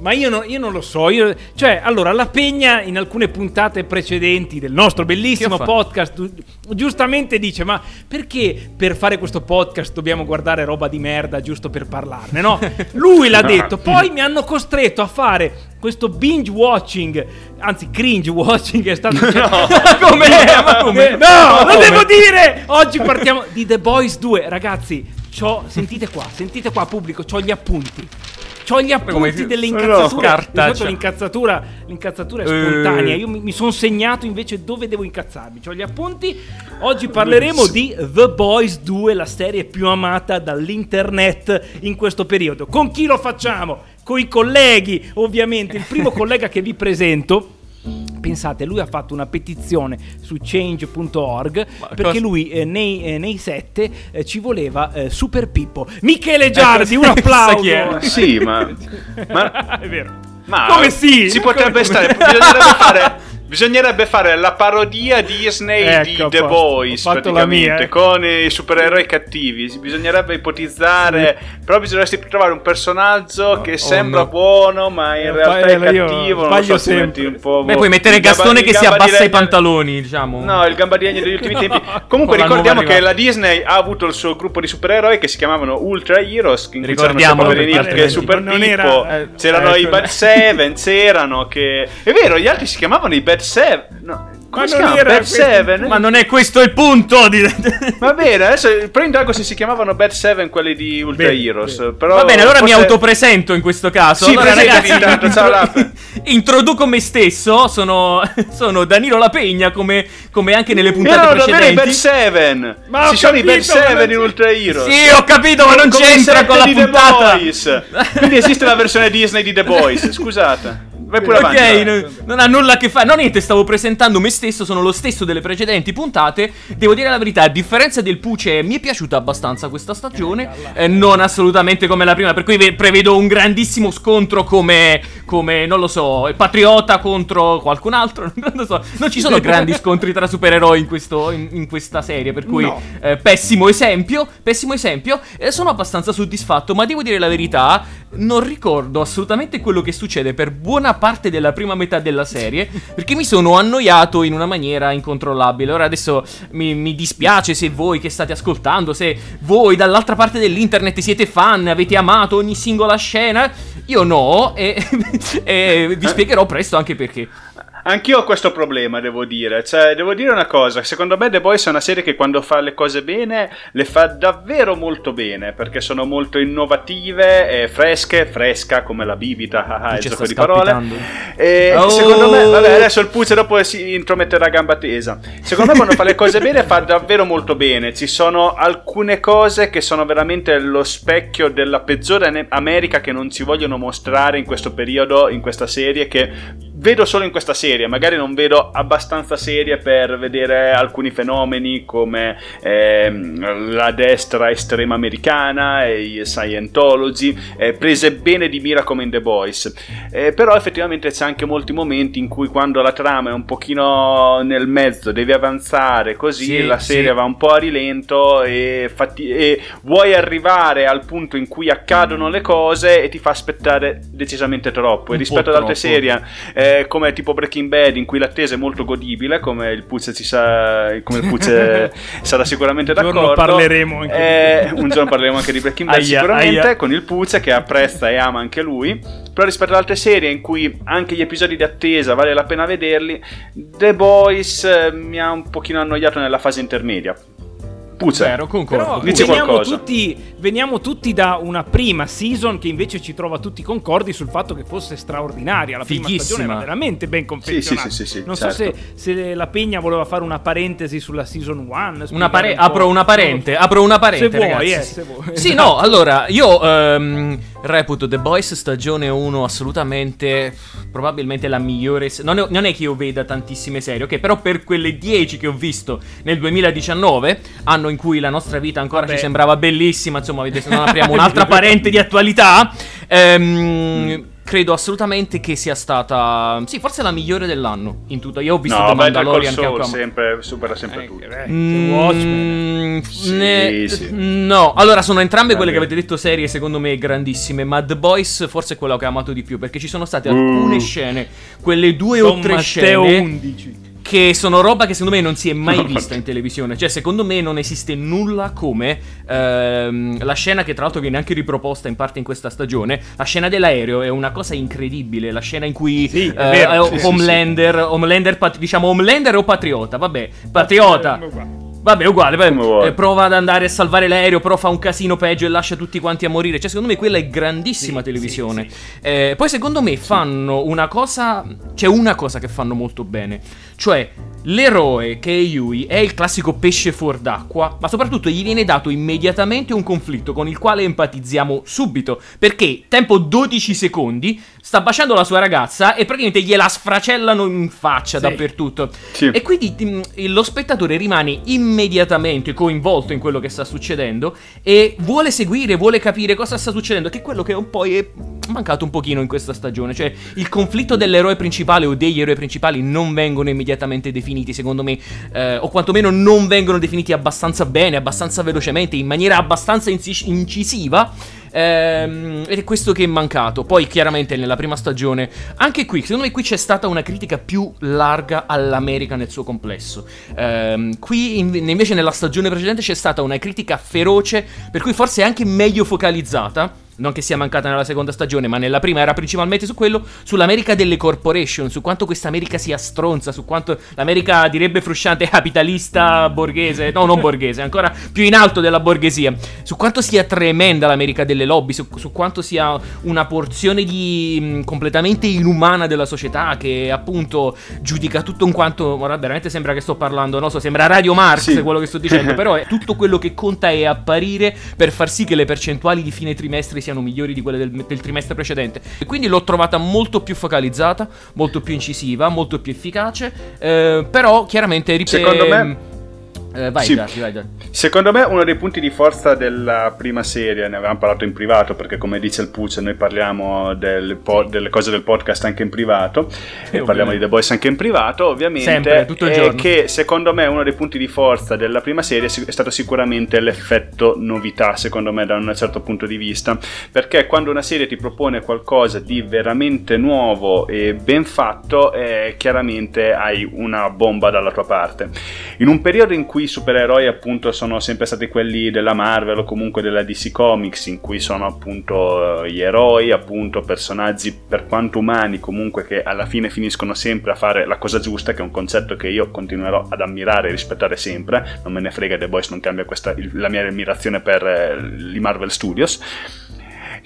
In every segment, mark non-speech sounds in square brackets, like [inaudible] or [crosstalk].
Ma io, no- io non lo so. Io, cioè, allora, la Pegna in alcune puntate precedenti del nostro bellissimo podcast giu- giustamente dice: Ma perché per fare questo podcast dobbiamo guardare roba di merda giusto per parlarne? No, [laughs] lui l'ha detto. Poi mi hanno costretto a fare questo binge watching, anzi, cringe watching. È stato. [laughs] [laughs] com'è? Ma com'è? No, lo devo dire! Oggi partiamo di The Boys 2. Ragazzi, sentite qua, sentite qua, pubblico, ho gli appunti. C'ho gli appunti delle no, incazzature. Di solito L'incazzatura, l'incazzatura è Eh. spontanea. Io mi, mi sono segnato invece dove devo incazzarmi. C'ho gli appunti. Oggi parleremo di The Boys 2, la serie più amata dall'internet in questo periodo. Con chi lo facciamo? Con i colleghi, ovviamente. Il primo [laughs] collega che vi presento. Pensate, lui ha fatto una petizione su change.org perché cosa? lui eh, nei, eh, nei sette eh, ci voleva eh, Super Pippo. Michele Giardi, un [laughs] applauso! chi è? [laughs] Sì, ma, ma, [laughs] È vero. ma Come sì? Si potrebbe come- stare. Bisognerebbe fare, bisognerebbe fare la parodia Disney di Ecco, a The posto. Boys praticamente mia, eh. con i supereroi cattivi. Bisognerebbe ipotizzare, però bisogneresti trovare un personaggio che sembra no. buono, ma in Eh, realtà è eh, cattivo. Non so, ti metti sempre. un po'. Beh, puoi mettere il Gastone il che si di abbassa i pantaloni, diciamo. No, il gamba di legno degli ultimi [laughs] tempi. Comunque ricordiamo che la. Disney ha avuto il suo gruppo di supereroi che si chiamavano Ultra Heroes. In perché che Super Pippo. era- eh, c'erano eh, i quello- Bad Seven, c'erano che... È vero, gli altri si chiamavano i Bad Seven. No, Ma non questo-? Ma non è questo il punto di... [laughs] Va bene, adesso però indago se si chiamavano Bad Seven quelli di Ultra Bene, Heroes. bene. Però Va bene, allora mi forse- autopresento in questo caso. Sì, allora, ragazzi, intanto, ciao, Lappe. [laughs] introduco me stesso. Sono, [laughs] sono Danilo La Pegna, come, come anche nelle puntate Erano davvero i Bad precedenti. Seven! Ma Ci sono i Bad capito, Seven in Ultra Heroes. Sì, ho capito, ma non Come c'entra con la di puntata. Quindi esiste la versione Disney di The Boys, scusate. Vai pure Ok, avanti. no- non ha nulla a che fare. No, niente, stavo presentando me stesso, sono lo stesso delle precedenti puntate. Devo dire la verità, a differenza del Puce, mi è piaciuta abbastanza questa stagione. eh, non assolutamente come la prima, per cui ve- prevedo un grandissimo scontro come, come, non lo so, Patriota contro qualcun altro. [laughs] Non lo so. Non ci sono grandi [laughs] scontri tra supereroi in, questo- in- in questa serie, per cui No. eh, pessimo esempio, pessimo esempio. Eh, sono abbastanza soddisfatto, ma devo dire la verità, non ricordo assolutamente quello che succede per buona parte della prima metà della serie, perché mi sono annoiato in una maniera incontrollabile. Ora adesso mi, mi dispiace se voi che state ascoltando, se voi dall'altra parte dell'internet siete fan, avete amato ogni singola scena, io no, e, [laughs] e vi spiegherò presto anche perché. Anch'io ho questo problema, devo dire. Cioè, devo dire una cosa. Secondo me The Boys è una serie che quando fa le cose bene, le fa davvero molto bene. Perché sono molto innovative, e fresche, fresca come la bibita, ah, il gioco di parole. E Oh! secondo me, vabbè, adesso il Puzze dopo si intrometterà a gamba tesa. Secondo me quando fa le cose bene fa davvero molto bene. Ci sono alcune cose che sono veramente lo specchio della peggiore America che non ci vogliono mostrare in questo periodo, in questa serie, che vedo solo in questa serie. Magari non vedo abbastanza serie per vedere alcuni fenomeni come ehm, la destra estrema americana e i Scientology, eh, prese bene di mira come in The Boys. Eh, però effettivamente c'è anche molti momenti in cui quando la trama è un pochino nel mezzo, devi avanzare così, Sì, la serie sì. va un po' a rilento e, fatti- e vuoi arrivare al punto in cui accadono le cose e ti fa aspettare decisamente troppo. E rispetto ad altre serie eh, come tipo Breaking Bad in cui l'attesa è molto godibile, come il Puzze ci sa, come il Puzze [laughs] sarà sicuramente Un giorno d'accordo. parleremo anche Eh, un giorno parleremo anche di Breaking Bad Aia, sicuramente aia. con il Puzze che apprezza e ama anche lui. Però rispetto ad altre serie in cui anche gli episodi di attesa vale la pena vederli, The Boys eh, mi ha un pochino annoiato nella fase intermedia. Puzze. Vero, concordo. Però veniamo qualcosa. tutti, veniamo tutti da una prima season che invece ci trova tutti concordi sul fatto che fosse straordinaria. La prima Fighissima. stagione era veramente ben confezionata. Sì, sì, sì, sì, non certo. so se, se la Pegna voleva fare una parentesi sulla season 1. Una pare- apro una parente, apro una parente, Se vuoi, ragazzi. eh, sì. se vuoi. Sì, no, allora, io ehm, reputo The Boys stagione 1 assolutamente, probabilmente la migliore... se- Non è, non è che io veda tantissime serie, ok? Però per quelle 10 che ho visto nel 2019, anno in cui la nostra vita ancora Vabbè. ci sembrava bellissima, insomma, vedete, se non apriamo [laughs] un'altra parente di attualità, ehm, credo assolutamente che sia stata, sì, forse la migliore dell'anno in tutto. Io ho visto no, The Better Call Mandalorian che Saul sempre, supera sempre Eh, tutto. eh, Mm, Watchmen. Sì, ne- sì. No, allora sono entrambe quelle che avete detto serie secondo me grandissime, ma The Boys forse è quello che ho amato di più perché ci sono state alcune Mm. scene, quelle due Don o tre Matteo scene 11. Che sono roba che secondo me non si è mai vista in televisione. Cioè, secondo me non esiste nulla come ehm, la scena che tra l'altro viene anche riproposta in parte in questa stagione. La scena dell'aereo è una cosa incredibile. La scena in cui Sì, eh, vero, eh, sì, sì, Homelander, Homelander diciamo Homelander o Patriota, vabbè, Patriota. Vabbè, uguale, poi, Come vuoi. eh, prova ad andare a salvare l'aereo, però fa un casino peggio e lascia tutti quanti a morire. Cioè, secondo me quella è grandissima Sì, televisione. sì, Eh, poi, secondo me, fanno una cosa. C'è una cosa che fanno molto bene. Cioè, l'eroe che è Yui è il classico pesce fuor d'acqua, ma soprattutto gli viene dato immediatamente un conflitto con il quale empatizziamo subito. Perché, tempo 12 secondi, sta baciando la sua ragazza e praticamente gliela sfracellano in faccia Sì. dappertutto. Sì. E quindi mm, lo spettatore rimane immediatamente coinvolto in quello che sta succedendo e vuole seguire, vuole capire cosa sta succedendo, che è quello che un po' è mancato un pochino in questa stagione, cioè il conflitto dell'eroe principale o degli eroi principali non vengono immediatamente definiti, secondo me, eh, o quantomeno non vengono definiti abbastanza bene, abbastanza velocemente, in maniera abbastanza incis- incisiva. Ehm, ed è questo che è mancato. Poi, chiaramente, nella prima stagione, anche qui, secondo me, qui c'è stata una critica più larga all'America nel suo complesso. Ehm, qui, in- invece, nella stagione precedente c'è stata una critica feroce, per cui forse è anche meglio focalizzata. Non che sia mancata nella seconda stagione, ma nella prima era principalmente su quello, sull'America delle corporation, su quanto questa America sia stronza, su quanto l'America direbbe frusciante capitalista borghese, no, non borghese, ancora più in alto della borghesia, su quanto sia tremenda l'America delle lobby, su, su quanto sia una porzione di mh, completamente inumana della società che appunto giudica tutto in quanto, ora veramente sembra che sto parlando, non so, sembra Radio Marx Sì. quello che sto dicendo, [laughs] però è tutto quello che conta è apparire per far sì che le percentuali di fine trimestre siano migliori di quelle del, del trimestre precedente. E quindi l'ho trovata molto più focalizzata, molto più incisiva, molto più efficace, eh, però chiaramente ripete... Secondo me- Eh, vai, Sì. Darky, vai, Darky. Secondo me uno dei punti di forza della prima serie, ne avevamo parlato in privato perché come dice il Puccia noi parliamo del po- delle cose del podcast anche in privato e parliamo di The Boys anche in privato ovviamente, Sempre, tutto il è giorno. che secondo me uno dei punti di forza della prima serie è stato sicuramente l'effetto novità secondo me da un certo punto di vista perché quando una serie ti propone qualcosa di veramente nuovo e ben fatto eh, chiaramente hai una bomba dalla tua parte in un periodo in cui supereroi appunto sono sempre stati quelli della Marvel o comunque della DC Comics in cui sono appunto eh, gli eroi appunto personaggi per quanto umani comunque che alla fine finiscono sempre a fare la cosa giusta che è un concetto che io continuerò ad ammirare e rispettare sempre. Non me ne frega The Boys non cambia questa, la mia ammirazione per eh, i Marvel Studios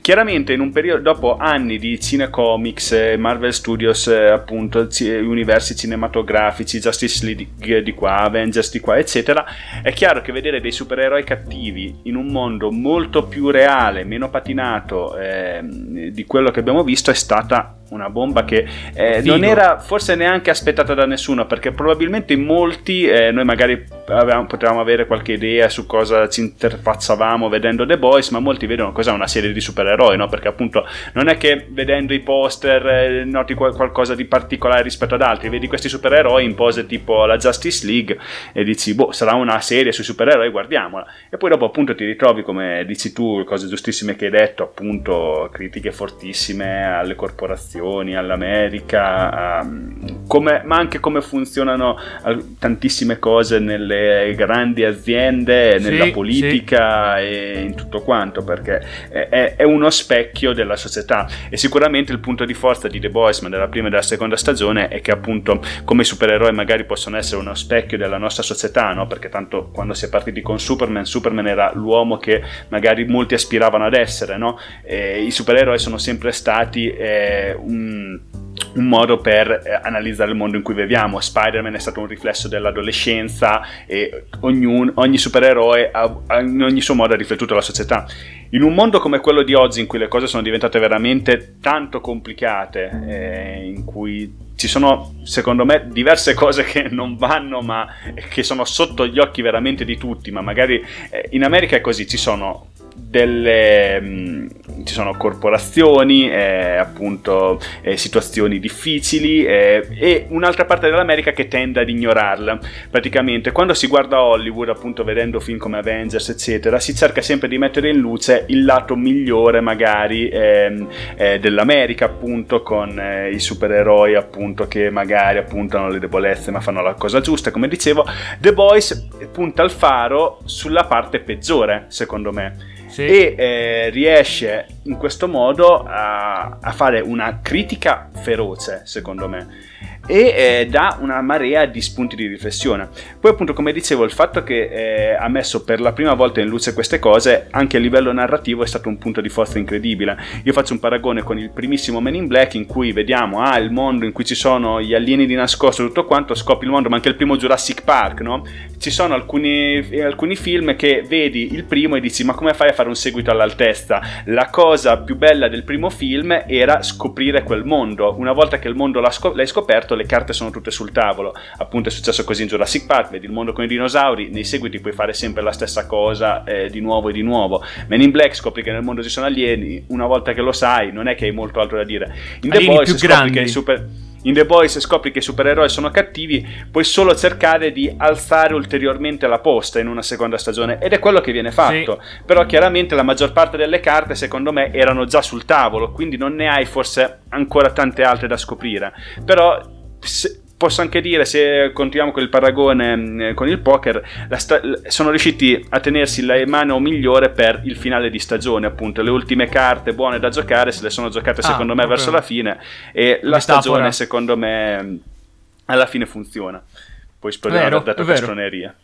Chiaramente periodo dopo anni di cinecomics, eh, Marvel Studios, eh, appunto, ci- universi cinematografici, Justice League di qua, Avengers di qua, eccetera, è chiaro che vedere dei supereroi cattivi in un mondo molto più reale, meno patinato ehm, di quello che abbiamo visto è stata una bomba che eh, non era forse neanche aspettata da nessuno perché probabilmente in molti eh, noi magari avevamo- potevamo avere qualche idea su cosa ci interfacciavamo vedendo The Boys ma molti vedono cos'è una serie di supereroi no? perché appunto non è che vedendo i poster eh, noti qual- qualcosa di particolare rispetto ad altri vedi questi supereroi in pose tipo la Justice League e dici boh sarà una serie sui supereroi guardiamola e poi dopo appunto ti ritrovi come dici tu cose giustissime che hai detto appunto critiche fortissime alle corporazioni all'America a- come- ma anche come funzionano tantissime cose nelle grandi aziende Sì, nella politica e in tutto quanto perché è, è- uno specchio della società e sicuramente il punto di forza di The Boys ma della prima e della seconda stagione è che appunto come supereroi magari possono essere uno specchio della nostra società no? perché tanto quando si è partiti con Superman Superman era l'uomo che magari molti aspiravano ad essere no? I supereroi sono sempre stati eh, un un modo per eh, analizzare il mondo in cui viviamo. Spider-Man è stato un riflesso dell'adolescenza e ognuno- ogni supereroe ha, ha in ogni suo modo ha riflettuto la società. In un mondo come quello di oggi, in cui le cose sono diventate veramente tanto complicate, eh, in cui ci sono, secondo me, diverse cose che non vanno, ma che sono sotto gli occhi veramente di tutti, ma magari eh, in America è così, ci sono delle, mh, ci sono corporazioni, eh, appunto eh, situazioni difficili eh, e un'altra parte dell'America che tende ad ignorarla. Praticamente quando si guarda Hollywood, appunto vedendo film come Avengers, eccetera, si cerca sempre di mettere in luce il lato migliore magari ehm, eh, dell'America, appunto con eh, i supereroi appunto che magari appunto hanno le debolezze ma fanno la cosa giusta, come dicevo. The Boys punta il faro sulla parte peggiore, secondo me sì. e eh, riesce in questo modo a, a, fare una critica feroce, secondo me e eh, dà una marea di spunti di riflessione. Poi appunto come dicevo il fatto che eh, ha messo per la prima volta in luce queste cose anche a livello narrativo è stato un punto di forza incredibile. Io faccio un paragone con il primissimo Men in Black in cui vediamo ah, il mondo in cui ci sono gli alieni di nascosto tutto quanto, scopri il mondo, ma anche il primo Jurassic Park, no? Ci sono alcuni, alcuni film che vedi il primo e dici ma come fai a fare un seguito all'altezza? La cosa più bella del primo film era scoprire quel mondo. Una volta che il mondo l'hai scoperto le carte sono tutte sul tavolo. Appunto è successo così in Jurassic Park, vedi il mondo con i dinosauri, nei seguiti puoi fare sempre la stessa cosa eh, di nuovo e di nuovo. Men in Black scopri che nel mondo ci sono alieni, una volta che lo sai non è che hai molto altro da dire. In The Boys scopri che i super in The Boys scopri che i supereroi sono cattivi, puoi solo cercare di alzare ulteriormente la posta in una seconda stagione ed è quello che viene fatto. Sì. Però chiaramente la maggior parte delle carte secondo me erano già sul tavolo, quindi non ne hai forse ancora tante altre da scoprire. Però se, posso anche dire, se continuiamo con il paragone mm, con il poker, sta- sono riusciti a tenersi la mano migliore per il finale di stagione, appunto. Le ultime carte buone da giocare se le sono giocate ah, secondo me okay. verso la fine e la stagione secondo me alla fine funziona. Poi spero di aver detto castroneria.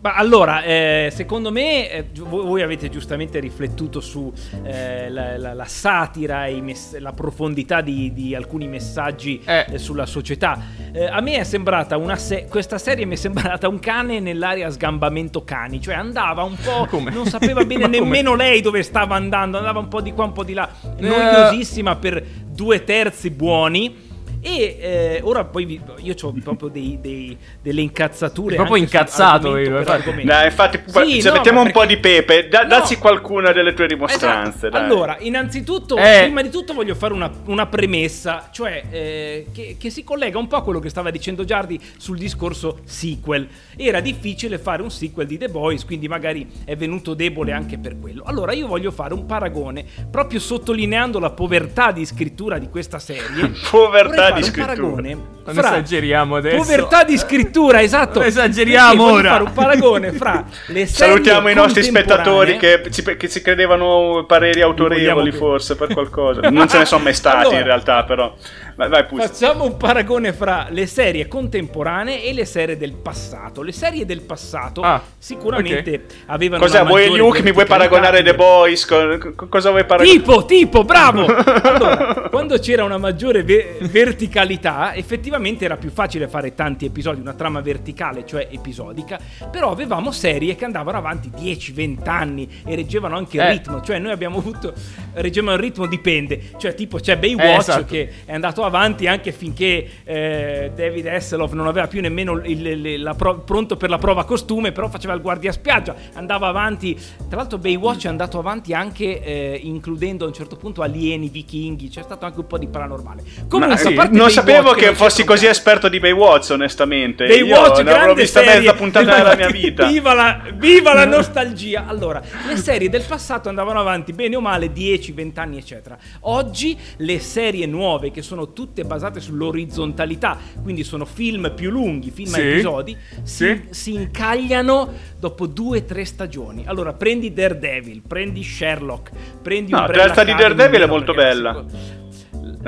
Ma allora, eh, secondo me, eh, voi avete giustamente riflettuto su eh, la, la, la, satira e mess- la profondità di, di alcuni messaggi eh. Eh, sulla società. Eh, a me è sembrata una se- questa serie mi è sembrata un cane nell'area sgambamento cani, cioè andava un po', [laughs] come? non sapeva bene [laughs] nemmeno lei dove stava andando, andava un po' di qua, un po' di là, noiosissima per due terzi buoni e eh, ora poi vi, io ho proprio dei, dei, delle incazzature. È proprio incazzato. No, infatti sì, se no, mettiamo un po' di pepe, da, no. dacci qualcuna delle tue dimostranze. Esatto. Allora, innanzitutto, eh. prima di tutto voglio fare una, una premessa, cioè eh, che, che, si collega un po' a quello che stava dicendo Giardi sul discorso sequel. Era difficile fare un sequel di The Boys, quindi magari è venuto debole anche per quello. Allora, io voglio fare un paragone proprio sottolineando la povertà di scrittura di questa serie. [laughs] povertà di scrittura. paragone non esageriamo adesso. Povertà di scrittura, esatto. Non esageriamo ora. fare un paragone fra [laughs] le serie Salutiamo i nostri spettatori che ci, che ci credevano pareri autorevoli forse per qualcosa. [laughs] Non ce ne sono mai stati allora, in realtà, però. Vai, vai, Facciamo un paragone fra le serie contemporanee e le serie del passato. Le serie del passato ah, sicuramente okay. avevano Cos'è? Vuoi Luke? Mi vuoi paragonare The Boys? Con, con cosa vuoi paragonare? Tipo, tipo, bravo! [laughs] allora, quando c'era una maggiore ve- verticalità, effettivamente era più facile fare tanti episodi, una trama verticale, cioè episodica, però avevamo serie che andavano avanti 10-20 anni e reggevano anche il eh. ritmo, cioè noi abbiamo avuto reggevano il ritmo dipende, cioè tipo c'è Baywatch eh, esatto. che è andato avanti anche finché eh, David Hasselhoff non aveva più nemmeno il, il, la pro- pronto per la prova costume, però faceva il guardia spiaggia, andava avanti. Tra l'altro Baywatch è andato avanti anche eh, includendo a un certo punto alieni, vichinghi, c'è stato anche un po' di paranormale. Comunque, sì, non Baywatch, sapevo che fossi così esperto di Baywatch, onestamente. Baywatch, Io ne avrò vista serie. mezza puntata della mia vita. Viva la, viva la [laughs] nostalgia! Allora, le serie del passato andavano avanti bene o male 10-20 anni, eccetera. Oggi le serie nuove che sono tutte basate sull'orizzontalità, quindi sono film più lunghi, film sì. a episodi, si, sì. si incagliano dopo due o tre stagioni. Allora, prendi Daredevil, prendi Sherlock, prendi no, la terza di Daredevil è molto bella.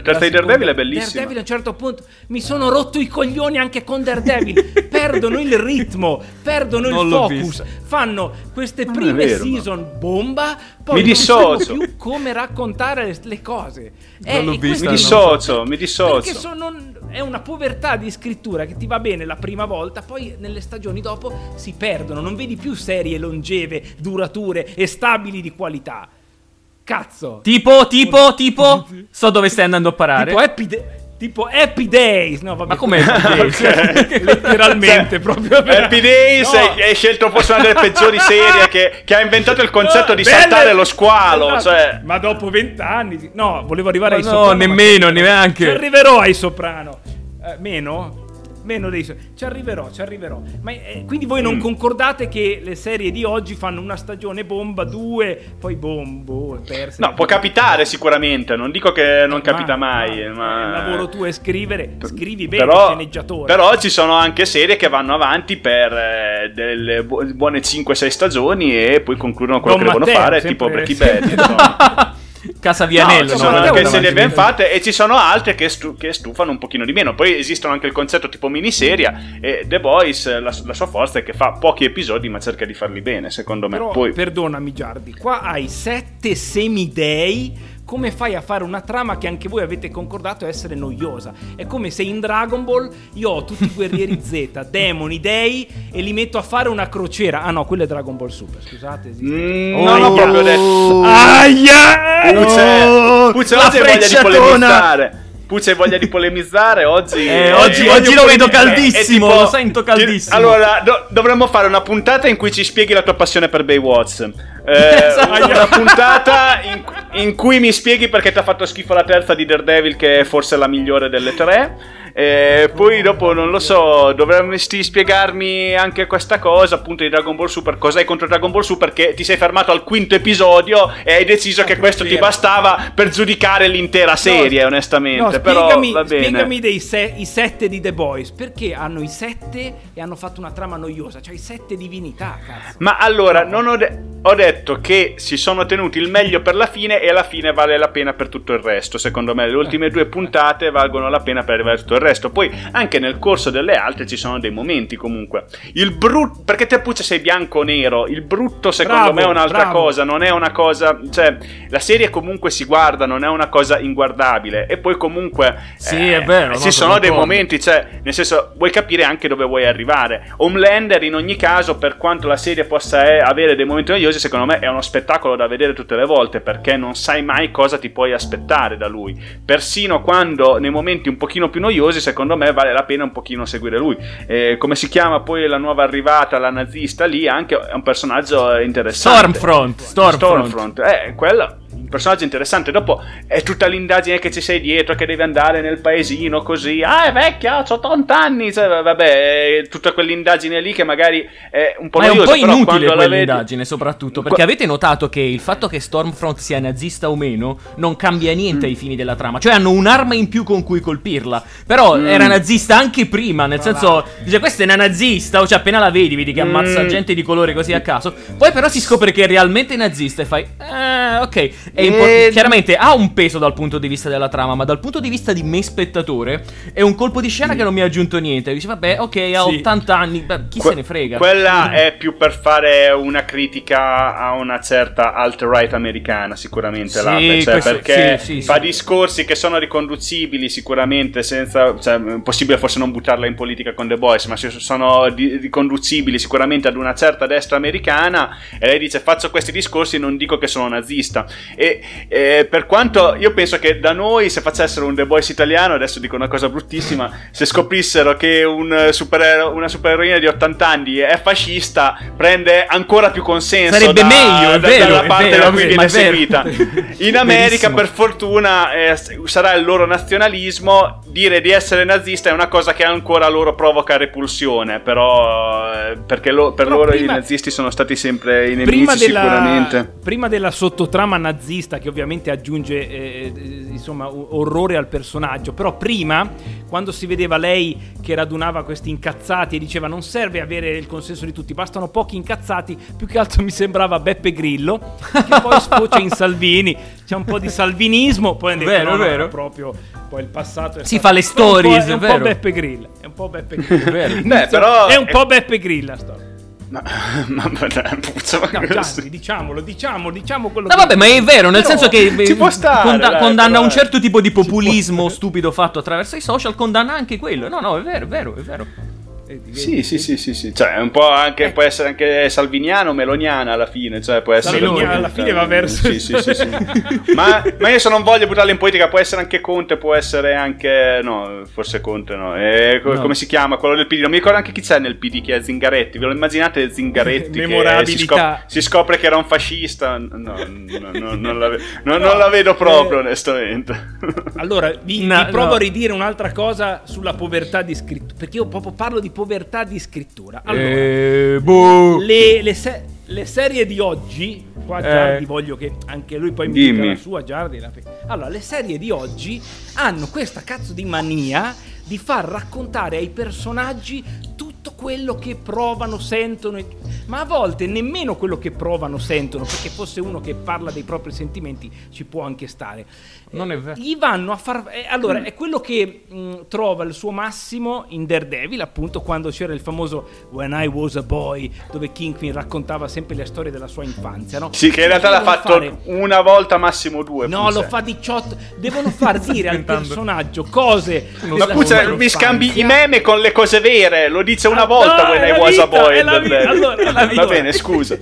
La terza di Daredevil è bellissima. Daredevil a un certo punto mi sono rotto i coglioni anche con Daredevil. [laughs] perdono il ritmo, perdono non il focus. Fanno queste non prime vero, season no. bomba, poi mi dissocio. non più come raccontare le, le cose. Eh, l'ho vista, mi dissocio, so. mi dissocio. Perché sono, è una povertà di scrittura che ti va bene la prima volta, poi nelle stagioni dopo si perdono. Non vedi più serie longeve, durature e stabili di qualità. Cazzo. Tipo, tipo, tipo. So dove stai andando a parare. Tipo Happy, De- tipo Happy Days. No, vabbè, Ma com'è Happy Days? [laughs] Ok. [laughs] Letteralmente, proprio. per- Happy Days No. hai, scelto forse una delle peggiori [laughs] serie che, che ha inventato il concetto No, di belle- saltare lo squalo. Esatto. Cioè, Ma dopo vent'anni. No, volevo arrivare ai Ma no, soprano. ma- nemmeno, neanche. Ci arriverò ai soprano. Eh, meno? Meno dei so- Ci arriverò, ci arriverò. Ma eh, quindi voi non Mm. concordate che le serie di oggi fanno una stagione bomba, due, poi bombo, perse. no, può capitare sicuramente. Non dico che non capita Ma- mai. ma- Ma, Il lavoro tuo è scrivere, scrivi bene, però, sceneggiatore. però ci sono anche serie che vanno avanti per eh, delle bu- buone 5-6 stagioni e poi concludono quello Don che devono Matteo, fare, sempre- tipo Breaking Bad. [laughs] Casa No, Vianello, ci no? sono Matteo anche davanti serie ben fatte e ci sono altre che, stu- che stufano un pochino di meno. Poi esistono anche il concetto tipo miniserie e The Boys, la, la sua forza è che fa pochi episodi ma cerca di farli bene, secondo me. Però, Poi, perdonami Giardi, qua hai sette semidei. Come fai a fare una trama che anche voi avete concordato essere noiosa? È come se in Dragon Ball io ho tutti i guerrieri Z, [laughs] demoni, dei e li metto a fare una crociera. Ah no, quello è Dragon Ball Super, scusate. esiste. Mm, Oh, non ho proprio detto... Aia! Puzze, Oh, Puzze la frecciatona. polemizzare. Puzze hai voglia di polemizzare oggi. Eh, oggi- oggi lo vedo caldissimo, è lo sento caldissimo. Allora, do- dovremmo fare una puntata in cui ci spieghi la tua passione per Baywatch. Eh, [laughs] Esatto. una puntata in, in cui mi spieghi perché ti ha fatto schifo la terza di Daredevil, che è forse la migliore delle tre. E poi dopo, non lo so, dovresti spiegarmi anche questa cosa, appunto di Dragon Ball Super. Cos'hai contro Dragon Ball Super? Che ti sei fermato al quinto episodio e hai deciso che questo ti bastava per giudicare l'intera serie, No, onestamente. No, Però spiegami, va bene. spiegami dei se- i sette di The Boys. Perché hanno i sette e hanno fatto una trama noiosa? Cioè i sette divinità, cazzo. Ma allora, non ho, de- ho detto che si sono tenuti il meglio per la fine e alla fine vale la pena per tutto il resto. Secondo me le ultime due [laughs] puntate valgono la pena per arrivare a tutto il resto. Poi anche nel corso delle altre ci sono dei momenti comunque. Il brutto... Perché te Puccia sei bianco o nero? Il brutto secondo Bravo, me è un'altra bravo. cosa, non è una cosa... Cioè, la serie comunque si guarda, non è una cosa inguardabile. E poi comunque... eh, Sì, è vero, Ci sono dei d'accordo. momenti, cioè, nel senso, vuoi capire anche dove vuoi arrivare. Homelander, in ogni caso, per quanto la serie possa eh, avere dei momenti noiosi, secondo me è uno spettacolo da vedere tutte le volte perché non sai mai cosa ti puoi aspettare da lui. Persino quando nei momenti un pochino più noiosi, secondo me vale la pena un pochino seguire lui. Eh, come si chiama poi la nuova arrivata, la nazista lì, anche è un personaggio interessante. Stormfront, Stormfront. Stormfront, eh, quello un personaggio interessante. Dopo è tutta l'indagine che ci sei dietro, che devi andare nel paesino così. Ah, è vecchia, ho 80 anni. Cioè, vabbè, tutta quell'indagine lì che magari è un po' Ma è un po' inutile la vedi- quell'indagine, soprattutto. Perché Qua- avete notato che il fatto che Stormfront sia nazista o meno non cambia niente Mm. ai fini della trama. Cioè, hanno un'arma in più con cui colpirla. Però Mm. era nazista anche prima. Nel senso, dice, questa è una nazista. O cioè, appena la vedi, vedi che ammazza Mm. gente di colore così a caso. Poi, però, si scopre che è realmente nazista. E fai, eh, ok. È impor- Eh, chiaramente ha un peso dal punto di vista della trama. Ma dal punto di vista di me, spettatore, è un colpo di scena che non mi ha aggiunto niente. Dice, vabbè, ok, ha Sì. 80 anni. Beh, chi Que- se ne frega. Quella è più per fare una critica a una certa alt-right americana, sicuramente. Sì, l'Ape, cioè, questo- perché sì, sì, fa sì. discorsi che sono riconducibili sicuramente senza. Cioè, possibile forse non buttarla in politica con The Boys, ma sono riconducibili sicuramente ad una certa destra americana. E lei dice: Faccio questi discorsi e non dico che sono nazista. E eh, per quanto io penso che da noi, se facessero un The Boys italiano, adesso dico una cosa bruttissima, se scoprissero che un superero- una supereroina di 80 anni è fascista, prende ancora più consenso Sarebbe da- meglio, è da- vero, dalla parte vero, da cui viene seguita. [laughs] In America, per fortuna, eh, sarà il loro nazionalismo. Dire di essere nazista è una cosa che ancora loro provoca repulsione. Però, eh, perché lo- per Però loro prima- i nazisti sono stati sempre i nemici, prima della, sicuramente. prima della sottotrama nazista che ovviamente aggiunge eh, eh, insomma orrore al personaggio però prima quando si vedeva lei che radunava questi incazzati e diceva non serve avere il consenso di tutti bastano pochi incazzati più che altro [laughs] mi sembrava Beppe Grillo che poi sfocia in Salvini c'è un po' di salvinismo poi hanno detto Vero, no, vero. proprio poi il passato è Si stato- fa le stories, è un po', è un po'. Beppe Grillo è un po' Beppe [laughs] Grillo vero. Beh, però- è un po' Beppe Grillo la storia [laughs] Ma, ma, ma, puzza, ma No, Gianni, diciamolo, diciamo, diciamo quello No, che... vabbè, ma è vero, nel Però senso che ci eh, può stare, conda- dai, condanna però, un eh. certo tipo di populismo stupido fatto attraverso i social, condanna anche quello. No, no, è vero, è vero, è vero. Eh, Sì, sì, sì, sì, sì. Cioè, è un po' anche, può essere anche salviniano, meloniana alla fine. Cioè, può essere. Meloni alla fine va verso- Sì, sì, sì. sì. [laughs] ma, ma io se non voglio buttarla in politica, può essere anche Conte, può essere anche. No, forse Conte no. Eh, co- No. Come si chiama? Quello del PD. Non mi ricordo anche chi c'è nel PD, che è Zingaretti. Ve lo immaginate Zingaretti? [laughs] che Memorabilità. Si, scop- si scopre che era un fascista. No, no, no, non, la ve- no, non la vedo proprio, Eh, onestamente. Allora, vi, No, vi provo no. a ridire un'altra cosa sulla povertà di scrittura. Perché io proprio parlo di povertà di scrittura. Allora, Eh, boh. le, le se- le serie di oggi, qua Eh. Giardi voglio che anche lui poi mi dica la sua Giardi. la- Allora, le serie di oggi hanno questa cazzo di mania di far raccontare ai personaggi tutto quello che provano, sentono, ma a volte nemmeno quello che provano, sentono, perché fosse uno che parla dei propri sentimenti ci può anche stare. Non è vero. Gli vanno a far. eh, allora, è quello che mh, trova il suo massimo in Daredevil, appunto, quando c'era il famoso When I Was a Boy, dove Kingpin raccontava sempre le storie della sua infanzia, no? Sì, che in realtà l'ha fatto fare- una volta, massimo due. No, Puzza. lo fa 18. Devono far [laughs] dire al personaggio cose. Ma Puzza, mi scambi i meme con le cose vere. Lo dice una volta no, when è I was a boy. è la. Allora, è la vita. Va bene, scusa.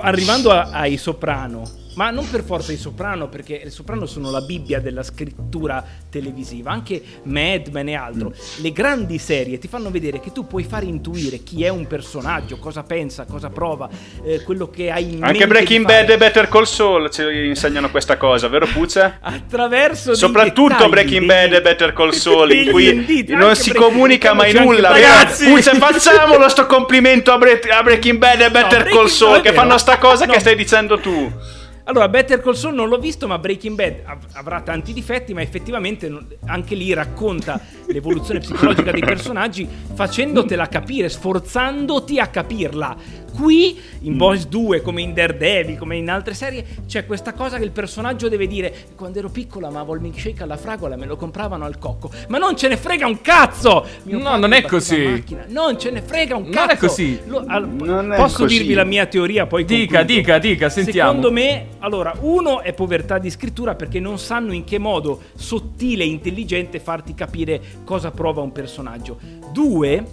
Arrivando a- ai soprano, ma non per forza i soprano, perché i soprano sono la Bibbia della scrittura televisiva, anche Mad Men e altro. Le grandi serie ti fanno vedere che tu puoi far intuire chi è un personaggio, cosa pensa, cosa prova, eh, quello che hai in mente. Anche Breaking. Bad e Better Call Saul ci insegnano questa cosa, vero Puzza? [laughs] Attraverso dei Soprattutto Breaking degli- Bad e Better Call Saul, in cui indizi, non si Breaking- comunica mai nulla. Ragazzi, Puzza, facciamolo sto complimento a, Bre- a Breaking Bad e Better Breaking- Call Saul, no, che fanno sta cosa No. che stai dicendo tu. Allora, Better Call Saul non l'ho visto, ma Breaking Bad av- avrà tanti difetti, ma effettivamente anche lì racconta [laughs] l'evoluzione psicologica dei personaggi facendotela capire, sforzandoti a capirla. Qui, in Boys 2, come in Daredevil, come in altre serie, c'è questa cosa che il personaggio deve dire quando ero piccolo amavo il milkshake alla fragola, me lo compravano al cocco. Ma non ce ne frega un cazzo! Mio No, non è così. Non ce ne frega un Non cazzo! è così. Lo- al- Non è posso così. dirvi la mia teoria, poi Dica, concludo. dica, dica, sentiamo. Secondo me, allora, uno è povertà di scrittura perché non sanno in che modo sottile e intelligente farti capire cosa prova un personaggio. Due,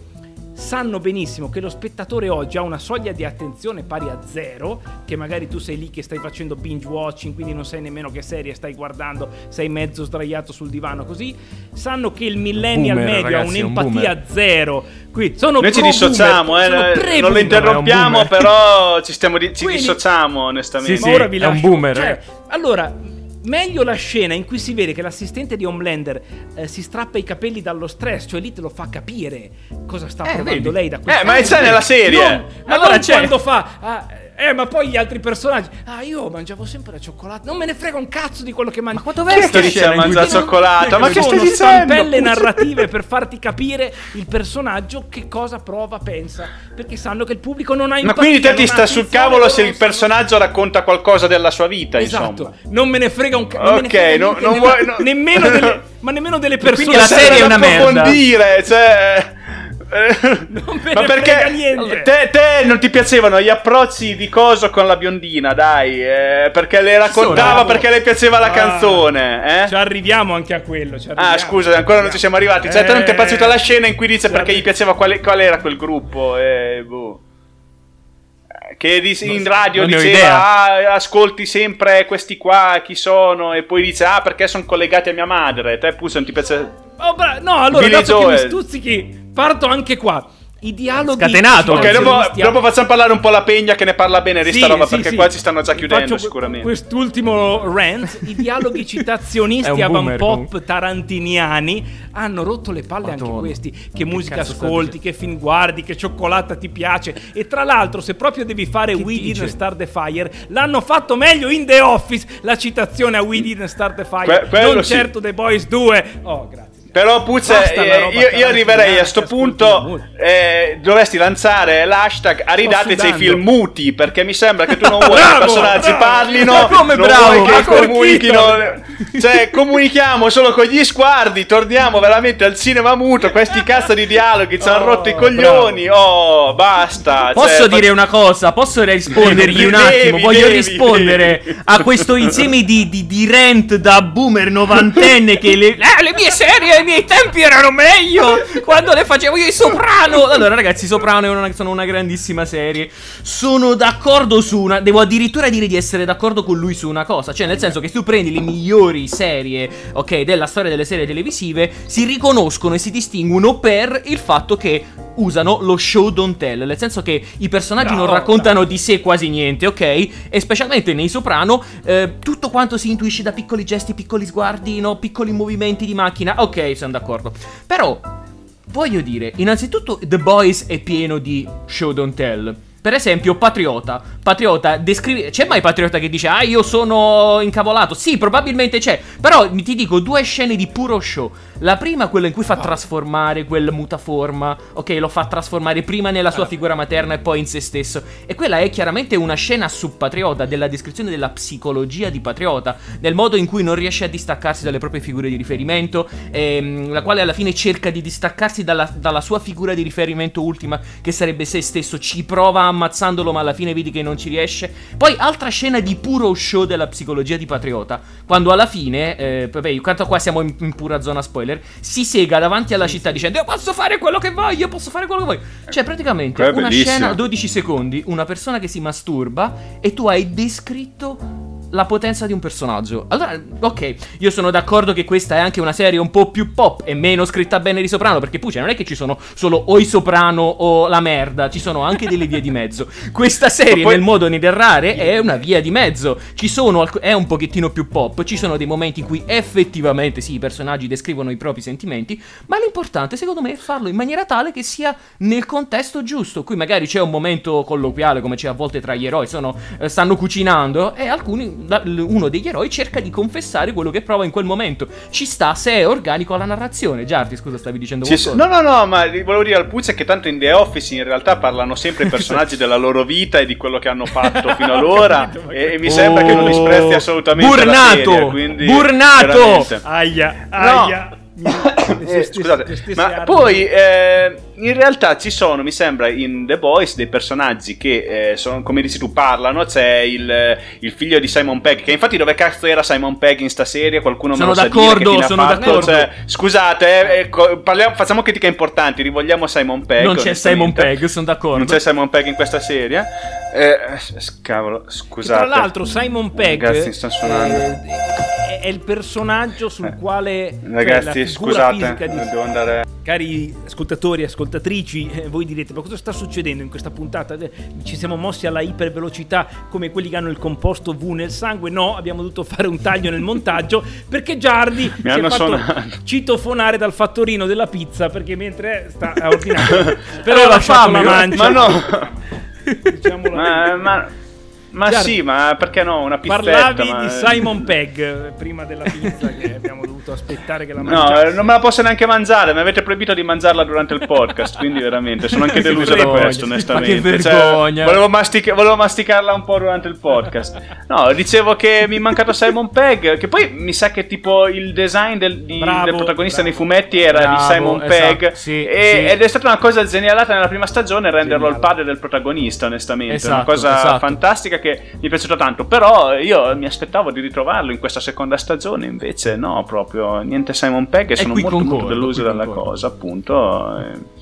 sanno benissimo che lo spettatore oggi ha una soglia di attenzione pari a zero, che magari tu sei lì che stai facendo binge watching, quindi non sai nemmeno che serie stai guardando, sei mezzo sdraiato sul divano così. Sanno che il millennial Boomer, medio ragazzi, ha un un'empatia boomer. zero. Qui sono Noi ci dissociamo, eh, sono non lo interrompiamo, però ci, stiamo di- ci Quindi- dissociamo onestamente. Sì, sì. ora vi è un boomer, Cioè, eh. allora, meglio la scena in cui si vede che l'assistente di Homelander eh, si strappa i capelli dallo stress, cioè lì te lo fa capire cosa sta Eh, provando vedi. lei da Eh, ma c'è nella serie. Non, ma Allora non c'è. quando fa. ah, eh, ma poi gli altri personaggi. Ah, io mangiavo sempre la cioccolata. Non me ne frega un cazzo di quello che mangio. Ma quanto veste che dice mangia Perché non- cioccolata? Ma che sono stai dicendo? stampelle narrative per farti capire il personaggio che cosa prova, pensa. Perché sanno che il pubblico non ha Ma empatia, quindi te ti non sta sul cavolo se il sono- personaggio racconta qualcosa della sua vita, Esatto, insomma. non me ne frega un cazzo. Ok, no- non vuoi- no- nemmeno delle, [laughs] ma nemmeno delle persone. Quindi la serie è una merda. cioè... Non me Ma perché niente. te, te non ti piacevano gli approcci di coso con la biondina, dai? eh, perché le raccontava, sono. perché le piaceva la Ah, canzone, eh? Ci arriviamo anche a quello. Ah, scusa, ancora non ci siamo arrivati. Cioè, te non ti è Eh, piaciuta la scena in cui dice perché gli piaceva quale, qual era quel gruppo? Eh, boh. Che in radio non diceva, ah, ascolti sempre questi qua, chi sono? E poi dice, ah, perché sono collegati a mia madre. Te, Puzzo, non ti piace... Oh, bra- no, allora, Billy dato che mi stuzzichi, parto anche qua. I dialoghi Scatenato. Ok, dopo, dopo facciamo parlare un po' la Pegna che ne parla bene di Sì, sta roba, sì, perché sì. qua ci stanno già chiudendo Faccio sicuramente. Quest'ultimo rant, i dialoghi [laughs] citazionisti un a boomer, pop tarantiniani hanno rotto le palle anche Madonna. questi. Che, Che musica ascolti, che film guardi, che cioccolata ti piace. E tra l'altro, se proprio devi fare Che We dice? Didn't Start the Fire, l'hanno fatto meglio in The Office la citazione a We Didn't Start the Fire, Que- non sì. certo The Boys 2. Oh, grazie. Però la eh, io, io arriverei a sto punto, eh, dovresti lanciare l'hashtag Aridate sei sudando. film muti, perché mi sembra che tu non vuoi che i Bravo, personaggi bravo. parlino, Ma come non bravo? vuoi che Ma comunichino, cioè comunichiamo solo con gli sguardi, torniamo veramente al cinema muto, questi cazzo di dialoghi ci hanno Oh, rotto i coglioni, oh basta. Posso cioè, dire una cosa? Posso rispondergli un [laughs] Devi, attimo? Voglio devi, rispondere devi. a questo insieme di, di, di rant da boomer novantenne che le, eh, le mie serie ai miei tempi erano meglio quando le facevo io i Soprano. Allora, ragazzi, Soprano è una, sono una grandissima serie. Sono d'accordo su una. Devo addirittura dire di essere d'accordo con lui su una cosa. Cioè, nel senso che se tu prendi le migliori serie, ok, della storia delle serie televisive, si riconoscono e si distinguono per il fatto che usano lo show don't tell, nel senso che i personaggi Bravo, non raccontano bravo. di sé quasi niente, ok? E specialmente nei Soprano, eh, tutto quanto si intuisce da piccoli gesti, piccoli sguardi, no? piccoli movimenti di macchina. Ok, sono d'accordo. Però, voglio dire, innanzitutto The Boys è pieno di show don't tell. Per esempio, Patriota. Patriota, descrive. C'è mai Patriota che dice, ah, io sono incavolato? Sì, probabilmente c'è. Però ti dico due scene di puro show. La prima, quella in cui fa trasformare quel mutaforma. Ok, lo fa trasformare prima nella sua figura materna e poi in se stesso. E quella è chiaramente una scena su Patriota, della descrizione della psicologia di Patriota, del modo in cui non riesce a distaccarsi dalle proprie figure di riferimento, ehm, la quale alla fine cerca di distaccarsi dalla, dalla sua figura di riferimento ultima, che sarebbe se stesso, ci prova ammazzandolo, ma alla fine vedi che non ci riesce. Poi altra scena di puro show della psicologia di Patriota, quando alla fine, eh, vabbè, intanto qua siamo in, in pura zona spoiler, si sega davanti alla città dicendo io posso fare quello che voglio, posso fare quello che voglio. Cioè praticamente una bellissimo. scena 12 secondi, una persona che si masturba e tu hai descritto la potenza di un personaggio. Allora, ok, io sono d'accordo che questa è anche una serie un po' più pop e meno scritta bene di Soprano, perché Puccia non è che ci sono solo o i Soprano o la merda, ci sono anche delle vie di mezzo. Questa serie, poi- nel modo di narrare, è una via di mezzo. Ci sono, alc- è un pochettino più pop, ci sono dei momenti in cui effettivamente sì, i personaggi descrivono i propri sentimenti, ma l'importante secondo me è farlo in maniera tale che sia nel contesto giusto. Qui magari c'è un momento colloquiale, come c'è a volte tra gli eroi, sono, eh, stanno cucinando e alcuni, uno degli eroi cerca di confessare quello che prova in quel momento. Ci sta se è organico alla narrazione. Giardi, scusa, stavi dicendo Ci qualcosa? no, no, no, ma volevo dire al Puzza che tanto in The Office in realtà parlano sempre i [laughs] personaggi della loro vita e di quello che hanno fatto fino [laughs] ad ora e, e mi sembra che non disprezzi assolutamente la Burnato! serie, quindi Burnato! veramente. Aia, No. [laughs] scusate, ma poi eh, in realtà ci sono, mi sembra, in The Boys dei personaggi che, eh, sono, come dici tu, parlano. C'è il, il figlio di Simon Pegg, che infatti dove cazzo era Simon Pegg in sta serie? Qualcuno Sono me lo sa dire d'accordo, che ha sono fatto? d'accordo. Cioè, scusate, eh, ecco, parliamo- facciamo critiche importanti, rivogliamo Simon Pegg. non c'è Simon. Pegg, sono d'accordo. Non c'è Simon Pegg in questa serie? Eh, cavolo, Che scusate. tra l'altro Simon Pegg Ragazzi, sta suonando. eh, è- il personaggio sul Eh, quale cioè, Ragazzi, figura scusate, fisica di- devo andare. Cari ascoltatori e ascoltatrici, eh, voi direte: Ma cosa sta succedendo in questa puntata? Eh, Ci siamo mossi alla ipervelocità come quelli che hanno il composto V nel sangue? No, abbiamo dovuto fare un taglio nel montaggio [laughs] perché Giardi si è fatto suonato. citofonare dal fattorino della pizza perché mentre sta ha ordinato, [laughs] però ha lasciato fame, la ma- mancia. Ma no! [laughs] diciamola ma, ma, ma Giardi, sì, ma perché no? Una pizzetta. Parlavi ma- di Simon Pegg eh, prima della pizza che abbiamo dovuto aspettare che la [laughs] No, mangiasse. eh, non me la posso neanche mangiare, mi avete proibito di mangiarla durante il podcast, quindi veramente sono anche [laughs] Che deluso da questo, ma onestamente. che Cioè, vergogna. volevo, mastica- volevo masticarla un po' durante il podcast. No, dicevo che mi è mancato Simon Pegg, che poi mi sa che tipo il design del, di- Bravo, del protagonista bravo. nei fumetti era Bravo, di Simon esatto, Pegg sì, e- sì. ed è stata una cosa genialata nella prima stagione renderlo il Geniale. padre del protagonista, onestamente. È una Esatto, cosa esatto. fantastica che mi è piaciuta tanto, però io mi aspettavo di ritrovarlo in questa seconda stagione, invece no, proprio niente Simon Pegg e sono molto, molto concordo, deluso qui dalla concordo. cosa, appunto. eh.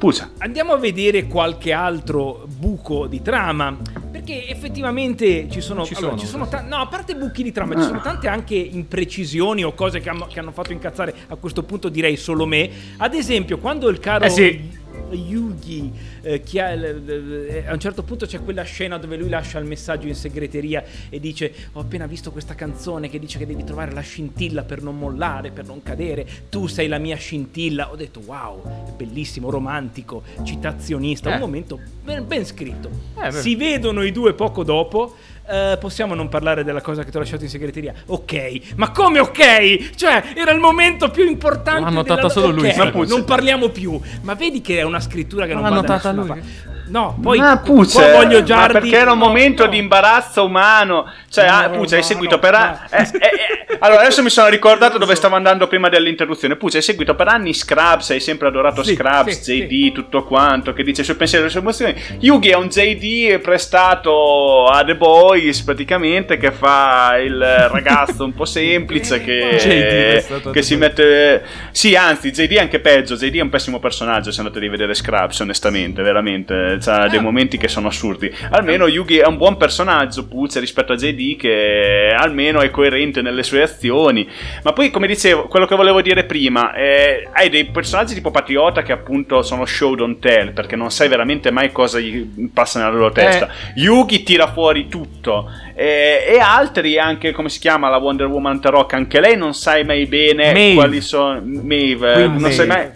Pusa. Andiamo a vedere qualche altro buco di trama. Perché effettivamente ci sono. Ci allora, sono, ci sono ta- no, a parte buchi di trama, ci Ah. sono tante anche imprecisioni o cose che, hanno- che hanno fatto incazzare. A questo punto direi solo me. Ad esempio, quando il caro. Eh sì. Yugi, eh, ha- eh, a un certo punto c'è quella scena dove lui lascia il messaggio in segreteria e dice: Ho appena visto questa canzone che dice che devi trovare la scintilla per non mollare, per non cadere. Tu sei la mia scintilla. Ho detto: Wow, bellissimo, romantico, citazionista. Eh. Un momento ben, ben scritto. Eh, si vedono i due poco dopo. eh, possiamo non parlare della cosa che ti ho lasciato in segreteria? Ok, ma come ok? Cioè, era il momento più importante. L'ha notata della- solo lui, Ok, sta puzza. non parliamo più. Ma vedi che è una scrittura che Non non, va notata nessuna lui. parte. No, poi ma Puce, qua voglio Giardi. perché era un no, momento no. di imbarazzo umano. Cioè, No, ah, Puce, hai seguito per anni. eh, eh, eh, allora, adesso mi sono ricordato dove stavo andando prima dell'interruzione. Puce, hai seguito per anni Scrubs, hai sempre adorato Sì, Scrubs, sì, JD, tutto quanto, che dice il suo pensiero e le sue emozioni. Yugi è un JD prestato a The Boys, praticamente, che fa il ragazzo un po' semplice [laughs] che, che si mette... Sì, anzi, JD è anche peggio. JD è un pessimo personaggio se andate a rivedere Scrubs, onestamente, veramente. C'ha dei momenti che sono assurdi. Almeno Yugi è un buon personaggio, Puzze, rispetto a JD, che almeno è coerente nelle sue azioni. Ma poi, come dicevo, quello che volevo dire prima, eh, hai dei personaggi tipo Patriota che appunto sono show don't tell, perché non sai veramente mai cosa gli passa nella loro testa. Yugi tira fuori tutto. Eh, e altri, anche come si chiama la Wonder Woman Tarok, anche lei non sai mai bene Maeve. quali sono. Maeve, eh, Queen non sai mai.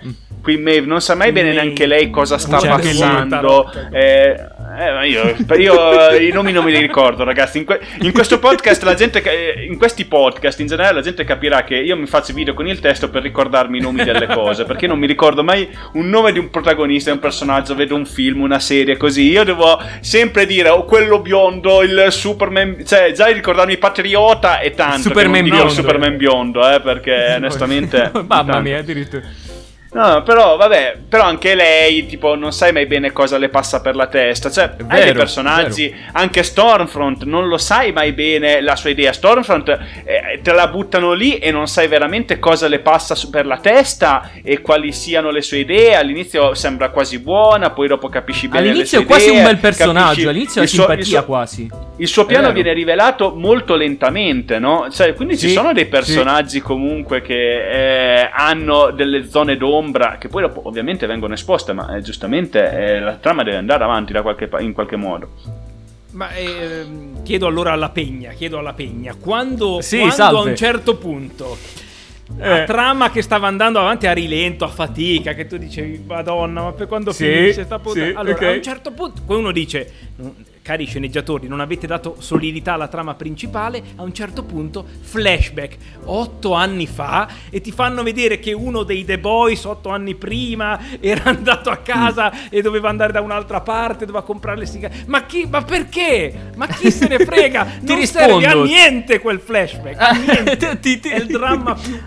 Queen Maeve, non sa mai bene Maeve. neanche lei cosa sta anche passando. Eh, eh, ma io, io i nomi non me li ricordo, ragazzi. In, que- in questo podcast, la gente, eh, in questi podcast in generale, la gente capirà che io mi faccio video con il testo per ricordarmi i nomi delle cose. Perché non mi ricordo mai un nome di un protagonista, un personaggio, vedo un film, una serie così. Io devo sempre dire oh, quello biondo, il Superman. Cioè, già ricordarmi Patriota e tanto. Superman biondo. Superman biondo, eh, perché onestamente. Mamma mia, addirittura. No, però vabbè, però anche lei, tipo, non sai mai bene cosa le passa per la testa. Cioè, hai vero, dei personaggi, anche Stormfront, non lo sai mai bene la sua idea. Stormfront eh, te la buttano lì e non sai veramente cosa le passa per la testa e quali siano le sue idee. All'inizio sembra quasi buona, poi dopo capisci bene All'inizio è quasi idee, un bel personaggio, all'inizio è simpatia il suo- quasi. il suo piano vero. viene rivelato molto lentamente, no? Cioè, quindi ci Sì, sono dei sì. personaggi comunque che eh, hanno delle zone d'ombra che poi dopo ovviamente vengono esposte, ma eh, giustamente eh, la trama deve andare avanti da qualche in qualche modo. Ma ehm, chiedo allora alla Pegna, chiedo alla Pegna, quando, Sì, quando a un certo punto Eh. la trama che stava andando avanti a rilento, a fatica, che tu dicevi, madonna, ma per quando Sì, finisce sta puttana?" sì, Allora, ok. a un certo punto, poi uno dice, "Mm, cari sceneggiatori, non avete dato solidità alla trama principale, a un certo punto, flashback, otto anni fa, e ti fanno vedere che uno dei The Boys, otto anni prima, era [laughs] andato a casa Mm. e doveva andare da un'altra parte, doveva comprare le sigarette. Ma chi, ma perché? Ma chi se ne frega? [laughs] Ti non serve a rispondo. niente quel flashback, a [laughs] niente. Ti- ti- È il dramma più...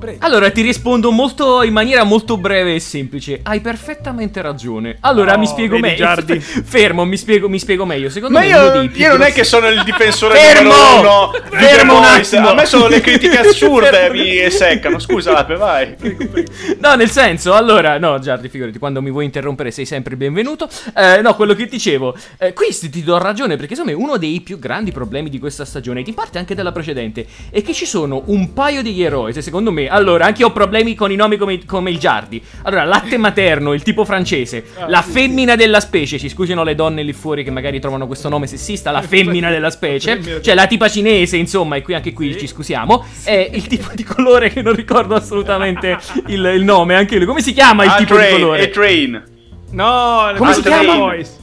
Prego. Allora ti rispondo molto in maniera molto breve e semplice. Hai perfettamente ragione. Allora No, mi spiego vedi, meglio. Giardi. [laughs] Fermo, mi spiego, mi spiego meglio. Secondo Ma me uno io, io non è che sono il difensore Fermo! numero uno di Fermo un attimo! A me sono le [laughs] critiche assurde mi seccano. Scusa, Lape, vai. [laughs] No, nel senso, allora, no, Giardi, figurati, quando mi vuoi interrompere sei sempre il benvenuto. Eh, no, quello che dicevo, eh, qui ti do ragione, perché secondo me uno dei più grandi problemi di questa stagione, e in parte anche della precedente, è che ci sono un paio di eroi, se secondo me, allora, anche io ho problemi con i nomi come, come il Giardi. Allora, latte materno, il tipo francese, la femmina della specie, ci scusino le donne lì fuori che magari trovano questo nome sessista, la [laughs] femmina della specie, cioè la tipa cinese, insomma, e qui anche qui ci scusiamo, è il tipo di colore che non ricordo assolutamente il, il nome, anche lui. Come si chiama il A tipo di train, colore? a train. No, Come si The chiama? Boys.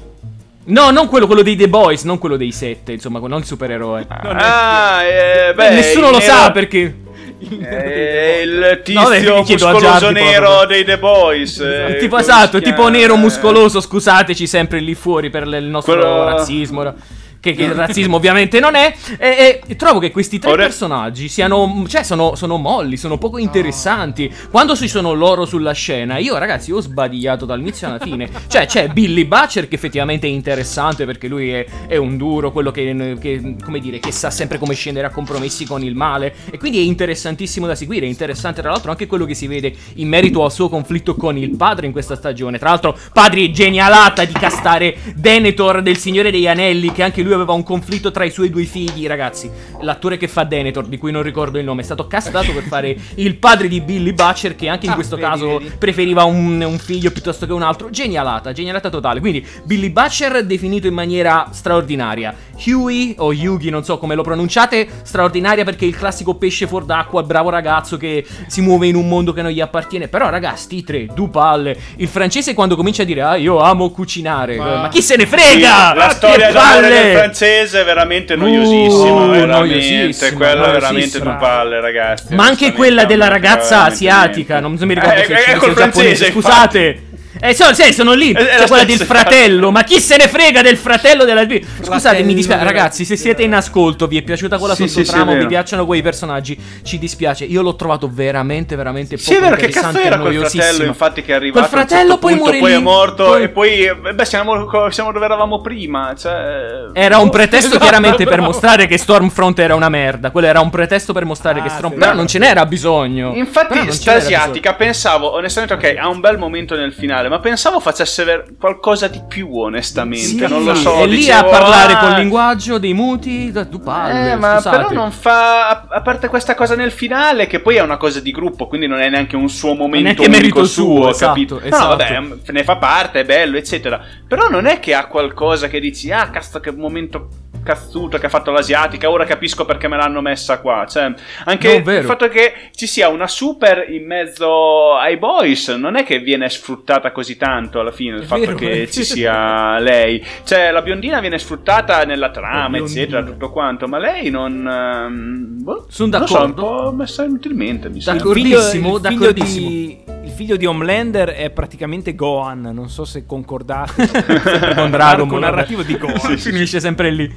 No, non quello, quello dei The Boys, non quello dei sette, insomma, non il supereroe. Ah, eh, Beh, nessuno lo nero- sa perché. [laughs] Eh, il No, tizio a muscoloso nero dei The Boys. eh, tipo esatto, tipo nero muscoloso, scusateci sempre lì fuori per il nostro Quello- razzismo. Che, che il razzismo ovviamente non è. E, e trovo che questi tre Ora- personaggi siano. Cioè, sono, sono molli, sono poco interessanti. Quando ci sono loro sulla scena, io, ragazzi, ho sbadigliato dall'inizio alla fine. cioè, c'è Billy Butcher che effettivamente è interessante perché lui è, è un duro, quello che, che, come dire, che sa sempre come scendere a compromessi con il male. E quindi è interessantissimo da seguire. È interessante, tra l'altro, anche quello che si vede in merito al suo conflitto con il padre in questa stagione. Tra l'altro, padre genialata di castare Denethor del Signore degli Anelli, che anche lui aveva un conflitto tra i suoi due figli, ragazzi. L'attore che fa Denethor, di cui non ricordo il nome, è stato castato per fare il padre di Billy Butcher, che anche in Ah, questo vedi, caso vedi. preferiva un, un figlio piuttosto che un altro. Genialata, genialata totale. Quindi Billy Butcher definito in maniera straordinaria. Huey o Yugi, non so come lo pronunciate, straordinaria perché è il classico pesce fuor d'acqua, bravo ragazzo che si muove in un mondo che non gli appartiene. Però ragazzi, sti tre, du palle. Il francese quando comincia a dire "Ah, io amo cucinare". Ma, Ma- chi se ne Sì, frega? la Che storia palle! Francese è veramente noiosissima. Uh, veramente, noiosissima, quella è veramente due palle, ragazzi. Ma anche quella della ragazza asiatica, non mi ricordo Eh, se è ecco cinese o il francese, giapponese, infatti. scusate. Eh, so, sì, sono lì. È- è C'è la quella del fratello. Ma chi se ne frega del fratello della. Scusate, Fratello mi dispiace. Ragazzi, se siete in ascolto, vi è piaciuta quella Sì, sì, sì, sottotrama, vi vero. piacciono quei personaggi, ci dispiace. Io l'ho trovato veramente, veramente poco Sì, è vero, che cazzo interessante e era quel noiosissimo. fratello, infatti, che è arrivato Quel fratello certo poi muore poi è morto, poi- e poi, beh, siamo, siamo dove eravamo prima, cioè... Era un pretesto Esatto, [laughs] chiaramente per bravo. mostrare che Stormfront era una merda. Quello era un pretesto per mostrare Ah, che Storm. sì. Però non ce n'era bisogno. Infatti, non sta ce n'era asiatica, pensavo, onestamente, ok, ha un bel momento nel finale, ma pensavo facesse ver- qualcosa di più, onestamente, Sì, non lo so. È lì dicevo, a parlare ah, col linguaggio dei muti. Tu parli. Eh, ma scusate. però non fa. A, parte questa cosa nel finale, che poi è una cosa di gruppo, quindi non è neanche un suo momento neanche unico merito suo, suo, esatto, capito? esatto. No, vabbè, m- ne fa parte, è bello, eccetera. Però non è che ha qualcosa che dici, ah, cazzo, che momento cazzuto che ha fatto l'asiatica, ora capisco perché me l'hanno messa qua. Cioè, anche No, il fatto che ci sia una super in mezzo ai boys, non è che viene sfruttata così tanto alla fine, il È fatto vero, che ci sia lei. Cioè, la biondina viene sfruttata nella La trama, biondina. eccetera, tutto quanto, ma lei non. ehm, boh, Sono non lo so, un d'accordo. po' messa inutilmente, mi sembra. D'accordo. D'accordissimo, il figlio d'accordissimo. di, il figlio di Homelander è praticamente Gohan, non so se concordate [laughs] con Dragon narrativo di Gohan. Sì, sì, finisce sempre lì.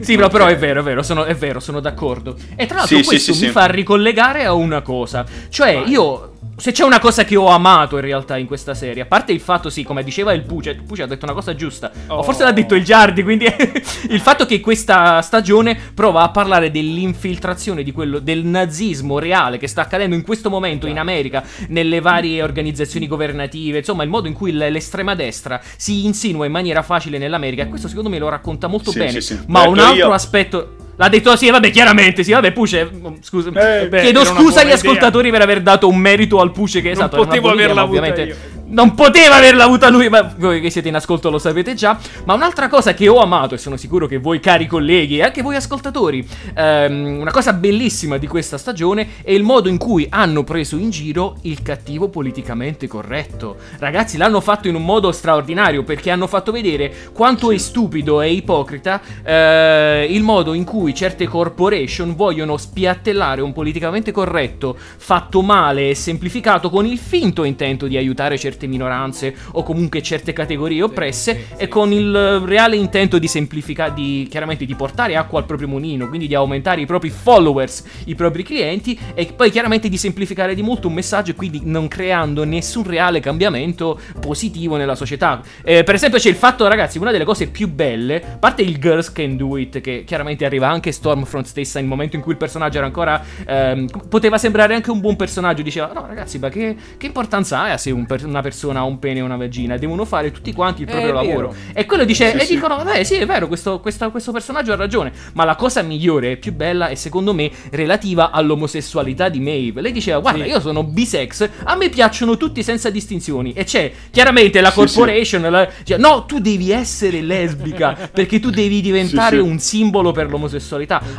Sì, però, però è vero, è vero, sono, è vero, sono d'accordo. E tra l'altro Sì, sì, questo sì, mi sì. fa ricollegare a una cosa. Cioè, io. Se c'è una cosa che ho amato in realtà in questa serie, a parte il fatto, sì, come diceva il Puce, il Puce ha detto una cosa giusta, o Oh. forse l'ha detto il Giardi, quindi [laughs] il fatto che questa stagione prova a parlare dell'infiltrazione di quello, del nazismo reale che sta accadendo in questo momento in America, nelle varie organizzazioni governative, insomma, il modo in cui l'estrema destra si insinua in maniera facile nell'America, e questo secondo me lo racconta molto Sì, bene. Ma un altro io. aspetto. L'ha detto sì, vabbè, chiaramente, sì, vabbè, Puce, mm, scusa. Eh, beh, chiedo scusa agli idea. ascoltatori per aver dato un merito al Puce che Non esatto, potevo idea, averla ma avuta io. non poteva averla avuta lui, ma voi che siete in ascolto lo sapete già. Ma un'altra cosa che ho amato, e sono sicuro che voi, cari colleghi, e anche voi ascoltatori, ehm, una cosa bellissima di questa stagione è il modo in cui hanno preso in giro il cattivo politicamente corretto. Ragazzi, l'hanno fatto in un modo straordinario perché hanno fatto vedere quanto è stupido e ipocrita eh, il modo in cui certe corporation vogliono spiattellare un politicamente corretto fatto male e semplificato con il finto intento di aiutare certe minoranze o comunque certe categorie oppresse sì, sì. e con il reale intento di semplificare, di chiaramente di portare acqua al proprio mulino, quindi di aumentare i propri followers, i propri clienti e poi chiaramente di semplificare di molto un messaggio e quindi non creando nessun reale cambiamento positivo nella società. Eh, per esempio c'è il fatto, ragazzi, una delle cose più belle, a parte il Girls Can Do It, che chiaramente arriva anche Stormfront stessa nel momento in cui il personaggio era ancora... ehm, poteva sembrare anche un buon personaggio, diceva, no ragazzi, ma che, che importanza ha se un per- una persona ha un pene e una vagina? Devono fare tutti quanti il proprio lavoro. E quello dice, Sì, e sì. dicono, vabbè, sì, è vero, questo, questa- questo personaggio ha ragione. Ma la cosa migliore e più bella è secondo me relativa all'omosessualità di Maeve. Lei diceva, guarda, Sì. io sono bisex, a me piacciono tutti senza distinzioni. E c'è chiaramente la corporation, la- dice, no, tu devi essere lesbica perché tu devi diventare un simbolo per l'omosessualità.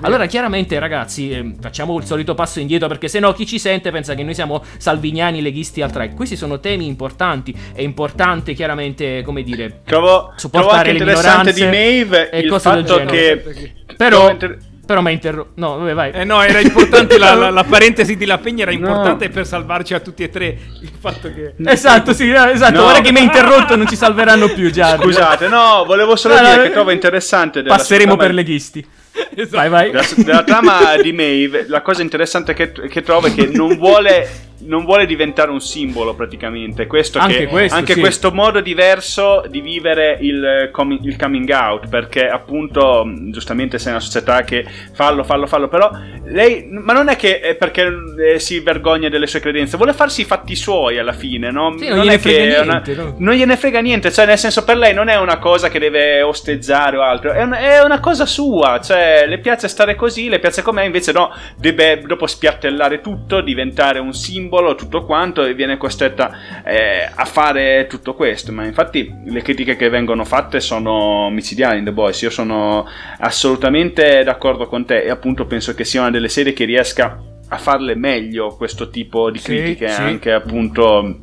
Allora, chiaramente, ragazzi, ehm, facciamo il solito passo indietro perché se no chi ci sente pensa che noi siamo salviniani leghisti al track. Questi sono temi importanti. È importante, chiaramente, come dire, Trovo, trovo Supportare anche le interessante di minoranze Maeve e il cose del fatto genere. che. Però, trovo però mi interrompo. No, vabbè, vai. Eh no, era importante la, la- [laughs] la parentesi di La Pegna era No. importante per salvarci a tutti e tre. Il fatto che Esatto, sì, no, esatto. No. Ora che mi hai interrotto non ci salveranno più, già. Scusate, no, volevo solo No, no, dire eh, che trovo interessante. Passeremo per leghisti. [laughs] Esatto. Vai, vai. Della, della trama di Maeve, la cosa interessante che, che trovo è che non vuole, non vuole diventare un simbolo praticamente. Questo Anche che- questo, anche sì. questo modo diverso di vivere il, comi- il coming out. Perché, appunto, giustamente, sei una società che fallo, fallo, fallo. Però lei, ma non è che è perché eh, si vergogna delle sue credenze, vuole farsi i fatti suoi alla fine, no? Sì, non gliene è frega è una- niente, no? non gliene frega niente, cioè nel senso per lei non è una cosa che deve osteggiare o altro, è, un- è una cosa sua, cioè le piace stare così, le piace com'è, invece no, deve dopo spiattellare tutto, diventare un simbolo, tutto quanto e viene costretta eh, a fare tutto questo, ma infatti le critiche che vengono fatte sono micidiali in The Boys, io sono assolutamente d'accordo con te e appunto penso che sia una delle serie che riesca a farle meglio questo tipo di Sì, critiche sì. anche appunto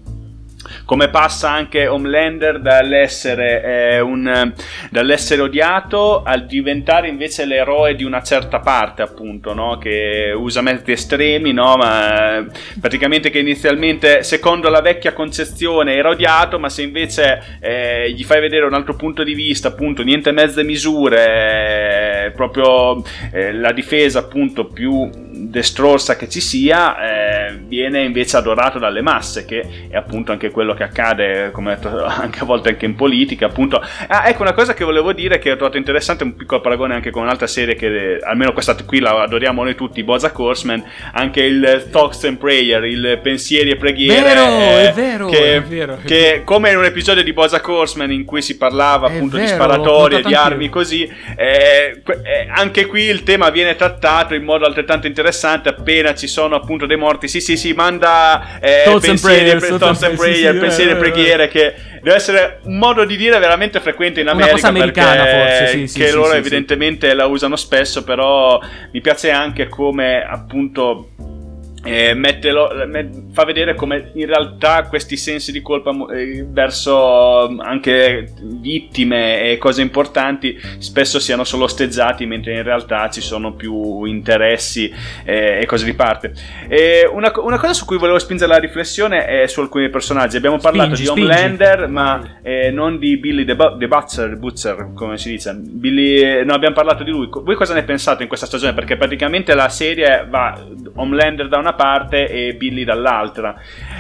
come passa anche Homelander dall'essere, eh, un, dall'essere odiato al diventare invece l'eroe di una certa parte, appunto, no? che usa mezzi estremi, no? ma eh, praticamente che inizialmente, secondo la vecchia concezione, era odiato, ma se invece eh, gli fai vedere un altro punto di vista, appunto, niente mezze misure, eh, proprio eh, la difesa, appunto, più destrorsa che ci sia, eh, viene invece adorato dalle masse, che è appunto anche quello che accade, come detto, [laughs] anche a volte anche in politica, appunto. Ah, ecco una cosa che volevo dire che ho trovato interessante, un piccolo paragone anche con un'altra serie che almeno questa qui la adoriamo noi tutti, Bojack Horseman, anche il Thoughts and Prayer, il pensieri e preghiere. Vero, eh, è vero, che, è vero, è che vero. come in un episodio di Bojack Horseman in cui si parlava È appunto di vero, sparatorie, l'ho di armi anch'io. così, eh, eh, anche qui il tema viene trattato in modo altrettanto interessante appena ci sono appunto dei morti. Sì, sì, sì, manda eh, Thoughts and pensieri, prayers, pre- thoughts thoughts and and prayers, prayer, sì, sì, pensieri e eh, eh, preghiere che deve essere un modo di dire veramente frequente in Una America cosa americana, forse, sì, sì, che loro evidentemente la usano spesso, però mi piace anche come appunto eh, mette lo- me- fa vedere come in realtà questi sensi di colpa eh, verso mm, anche vittime e cose importanti spesso siano solo osteggiati mentre in realtà ci sono più interessi eh, e cose di parte. E una, una cosa su cui volevo spingere la riflessione è su alcuni personaggi. Abbiamo parlato Spingi, di. Homelander ma eh, non di Billy the, Bu- the Butcher, Butcher come si dice. Billy, no abbiamo parlato di lui. Voi cosa ne pensate in questa stagione? Perché praticamente la serie va Homelander da una parte e Billy dall'altra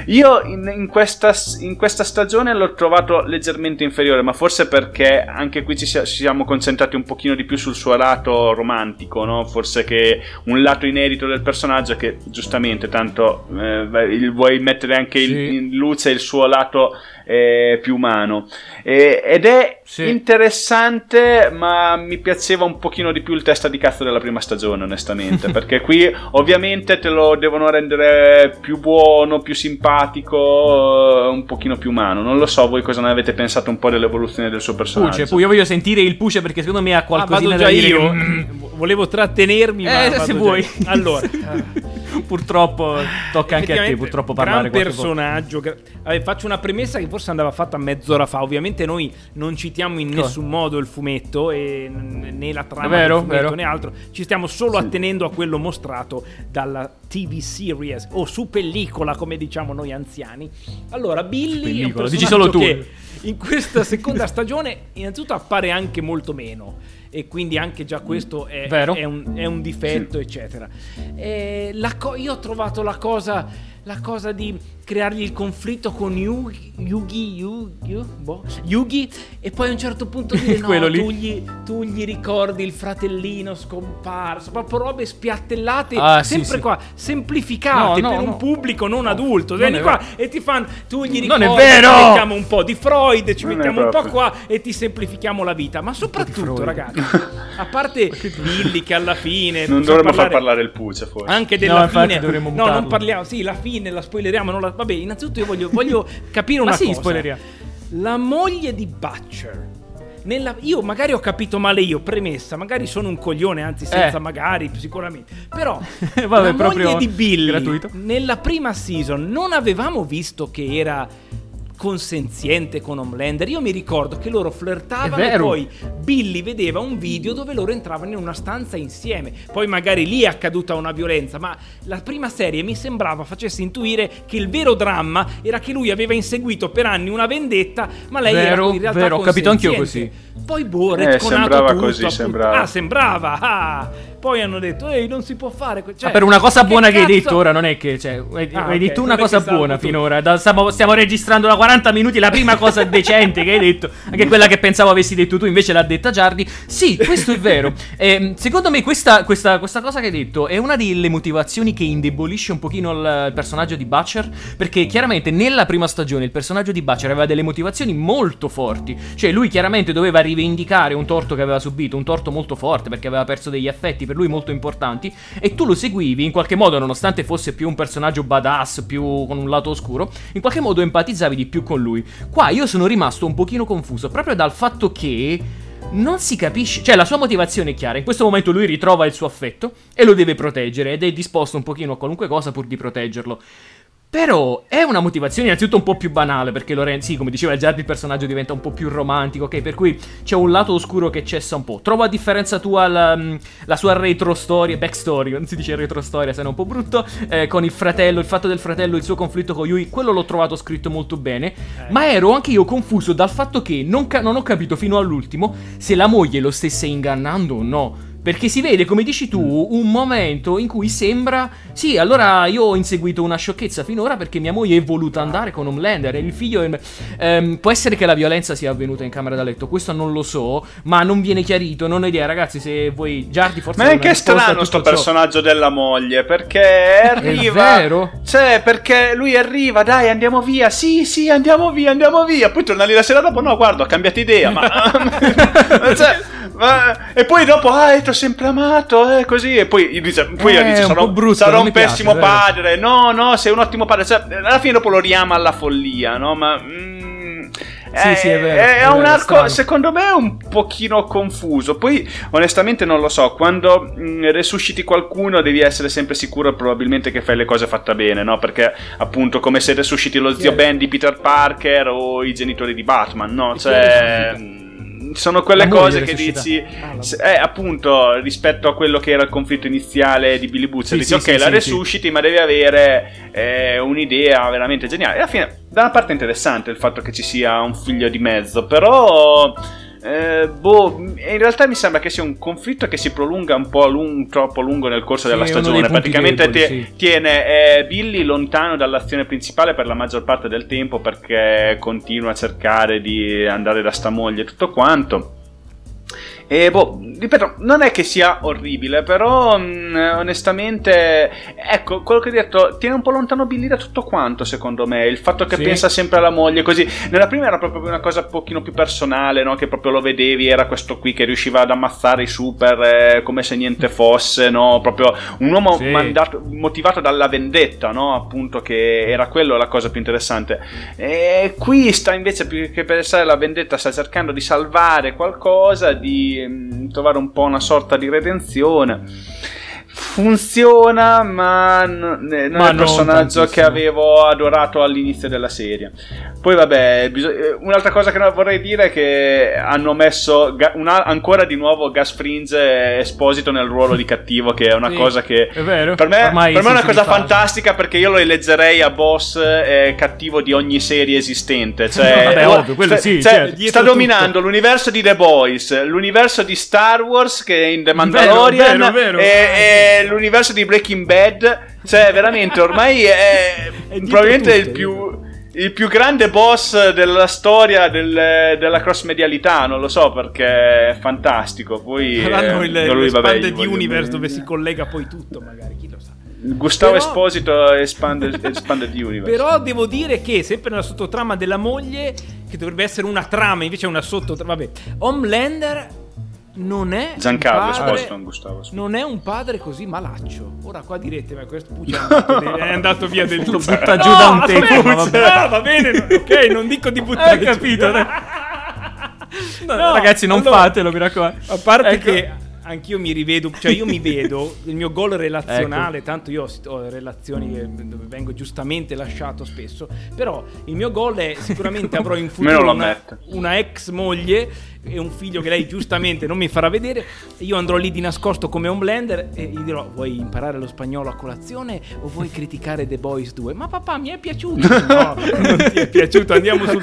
io in, in questa, in questa stagione l'ho trovato leggermente inferiore ma forse perché anche qui ci, ci siamo concentrati un pochino di più sul suo lato romantico no? forse che un lato inedito del personaggio che giustamente tanto eh, vuoi mettere anche Sì. in luce il suo lato eh, più umano E- ed è Sì. interessante ma mi piaceva un pochino di più il testa di cazzo della prima stagione onestamente [laughs] perché qui ovviamente te lo devono rendere più buono più simpatico eh, un pochino più umano non lo so voi cosa ne avete pensato un po' dell'evoluzione del suo personaggio Puce, pu- io voglio sentire il Puce perché secondo me ha Ah, qualcosina vado da già dire. io. che- [clears throat] [clears throat] Volevo trattenermi, ma Eh, se vuoi. Allora, [laughs] purtroppo tocca anche a te purtroppo parlare gran personaggio gra- Vabbè, faccio una premessa che forse andava fatta mezz'ora fa. Ovviamente noi non citiamo in nessun modo il fumetto e né la trama Vero, del fumetto vero. né altro. Ci stiamo solo attenendo a quello mostrato dalla TV series o su pellicola come diciamo noi anziani. Allora Billy è un dici solo tu. che in questa seconda stagione innanzitutto appare anche molto meno. E quindi anche già questo è, Vero. è un, è un difetto eccetera. Eh, la co- io ho trovato la cosa la cosa di creargli il conflitto con Yugi Yugi Yugi, boh, Yugi e poi a un certo punto dire [laughs] no tu gli, tu gli ricordi il fratellino scomparso. Proprio robe spiattellate Ah, sì, sempre sì. qua semplificate No, no, per un no. pubblico non No, adulto. non vieni qua e ti fanno tu gli Non ricordi è vero! ci mettiamo un po' di Freud ci Non mettiamo un po' qua e ti semplifichiamo la vita. Ma soprattutto ragazzi [laughs] a parte Billy che alla fine non dovremmo far parlare il Puce forse. anche della fine. dovremmo no non parliamo sì la fine la spoileriamo non la- vabbè innanzitutto io voglio, voglio [laughs] capire una Ma sì, cosa spoileriamo. la moglie di Butcher nella- io magari ho capito male io premessa magari sono un coglione anzi senza Eh. magari sicuramente però [laughs] Vabbè, la moglie di Billy gratuito. nella prima season non avevamo visto che era consenziente con Homelander io mi ricordo che loro flirtavano e poi Billy vedeva un video dove loro entravano in una stanza insieme. Poi magari lì è accaduta una violenza, ma la prima serie mi sembrava facesse intuire che il vero dramma era che lui aveva inseguito per anni una vendetta, ma lei era Vero, in realtà vero, ho capito anch'io consenziente. Poi boh, Eh, retconato sembrava tutto, così, appunto. sembrava. Ah, sembrava. ah. Poi hanno detto, ehi, non si può fare. Cioè, Ah, per una cosa che buona che hai cazzo- detto ora non è che cioè, hai, Ah, hai ok, detto una non cosa che buona finora. Da- stiamo, stiamo registrando da 40 minuti la prima cosa [laughs] decente che hai detto anche quella che pensavo avessi detto tu invece l'ha detta Giardi. Sì questo è vero. [laughs] Ehm, secondo me questa, questa- questa cosa che hai detto è una delle motivazioni che indebolisce un pochino il, il personaggio di Butcher perché chiaramente nella prima stagione il personaggio di Butcher aveva delle motivazioni molto forti. Cioè lui chiaramente doveva rivendicare un torto che aveva subito un torto molto forte perché aveva perso degli affetti per lui molto importanti e tu lo seguivi in qualche modo nonostante fosse più un personaggio badass più con un lato oscuro in qualche modo empatizzavi di più con lui qua io sono rimasto un pochino confuso proprio dal fatto che non si capisce, cioè la sua motivazione è chiara, in questo momento lui ritrova il suo affetto e lo deve proteggere ed è disposto un pochino a qualunque cosa pur di proteggerlo. Però è una motivazione innanzitutto un po' più banale, perché Lorenzi, sì, come diceva già, il personaggio diventa un po' più romantico, ok? Per cui c'è un lato oscuro che cessa un po'. Trovo a differenza tua la, mm, la sua retro storia, backstory, non si dice retro storia se no un po' brutto, eh, con il fratello, il fatto del fratello, il suo conflitto con Yui, quello l'ho trovato scritto molto bene, eh. ma ero anche io confuso dal fatto che non, ca- non ho capito fino all'ultimo se la moglie lo stesse ingannando o no. Perché si vede, come dici tu, un momento in cui sembra. Sì, allora io ho inseguito una sciocchezza finora perché mia moglie è voluta andare con Homelander e il figlio. È... Ehm, può essere che la violenza sia avvenuta in camera da letto, questo non lo so, ma non viene chiarito. Non ho idea, ragazzi. Se voi. Giardi, forse. Ma è anche strano questo personaggio della moglie perché [laughs] arriva. È vero? Cioè, perché lui arriva, dai, andiamo via. Sì, sì, andiamo via, andiamo via. Poi torna lì la sera dopo. No, guarda, ho cambiato idea. ma. [laughs] [laughs] cioè, ma... E poi dopo, ah, t'ho sempre amato, eh, così. E poi dice, poi Eh, dice un sarò, po' brutto, sarò un piace, pessimo vero? padre. No, no, sei un ottimo padre. Cioè, alla fine dopo lo riama alla follia, no? Ma... mm, Sì, sì, è vero, È, è un vero, è arco, strano. secondo me, un pochino confuso. Poi, onestamente, non lo so. Quando mm, resusciti qualcuno, devi essere sempre sicuro, probabilmente, che fai le cose fatte bene, no? Perché, appunto, come se resusciti lo zio Sì. Ben di Peter Parker o i genitori di Batman, no? Cioè. Sono quelle moglie cose che dici, Ah, eh, appunto, rispetto a quello che era il conflitto iniziale di Billy Butcher, Sì, dici, sì, ok, sì, la resusciti, ma devi avere eh, un'idea veramente geniale. E alla fine, da una parte è interessante il fatto che ci sia un figlio di mezzo, però... eh, boh, in realtà mi sembra che sia un conflitto che si prolunga un po' a troppo a lungo nel corso Sì, della stagione. Praticamente deboli, te- sì. tiene eh, Billy lontano dall'azione principale per la maggior parte del tempo perché continua a cercare di andare da sta moglie e tutto quanto. E boh, ripeto, non è che sia orribile, però mh, onestamente, ecco, quello che hai detto, tiene un po' lontano Billy da tutto quanto, secondo me. Il fatto che Sì. pensa sempre alla moglie così. Nella prima era proprio una cosa un pochino più personale, no? Che proprio lo vedevi, era questo qui che riusciva ad ammazzare i super eh, come se niente [laughs] fosse, no? Proprio un uomo Sì. mandato- motivato dalla vendetta, no? Appunto, che era quello la cosa più interessante. E qui sta invece più che pensare alla vendetta, sta cercando di salvare qualcosa, di mm, trovare un po' una sorta di redenzione. Funziona, ma non Ma è il non personaggio che avevo adorato all'inizio della serie. Poi, vabbè, biso- eh, un'altra cosa che vorrei dire è che hanno messo ga- una- ancora di nuovo Gas Fringe Esposito nel ruolo di cattivo, che è una Sì, cosa che È vero? per me, Ormai per me è una cosa fantastica perché io lo eleggerei a boss eh, cattivo di ogni serie esistente. Cioè, [laughs] Vabbè, ovvio, quello cioè- sì, cioè, certo. sta dominando l'universo di The Boys, l'universo di Star Wars che è in The Mandalorian vero, vero. e, e l'universo di Breaking Bad. Cioè, veramente, ormai è, [laughs] È [laughs] probabilmente il tutto, più. Il più grande boss della storia del- della cross medialità, non lo so perché è fantastico. Poi Faranno il, lui, vabbè, gli voglio Universe dove si collega poi tutto, magari, chi lo sa. Gustavo Però- Esposito Expanded, [laughs] Expanded Universe. Però devo dire che sempre nella sottotrama della moglie, che dovrebbe essere una trama, invece è una sottotrama. Vabbè, Homelander non è Giancarlo un padre, Esposito, non Gustavo Esposito. non è un padre così malaccio. Ora qua direte, ma questo Pucci [laughs] è andato, via del tutto. butta giù da un tempo, no, va bene, no, ok, non dico di [laughs] buttare Hai capito. [laughs] No, Ragazzi, non allora, fatelo, mi raccomando. A parte Ecco. che anch'io mi rivedo, cioè io mi [laughs] vedo, il mio gol relazionale, tanto io ho- relazioni che- dove vengo giustamente lasciato spesso, però il mio gol è sicuramente [laughs] avrò in futuro una, una ex moglie e un figlio che lei giustamente non mi farà vedere, io andrò lì di nascosto come un blender e gli dirò vuoi imparare lo spagnolo a colazione o vuoi [laughs] criticare The Boys 2? Ma papà mi è piaciuto, no, non ti è piaciuto, andiamo sul.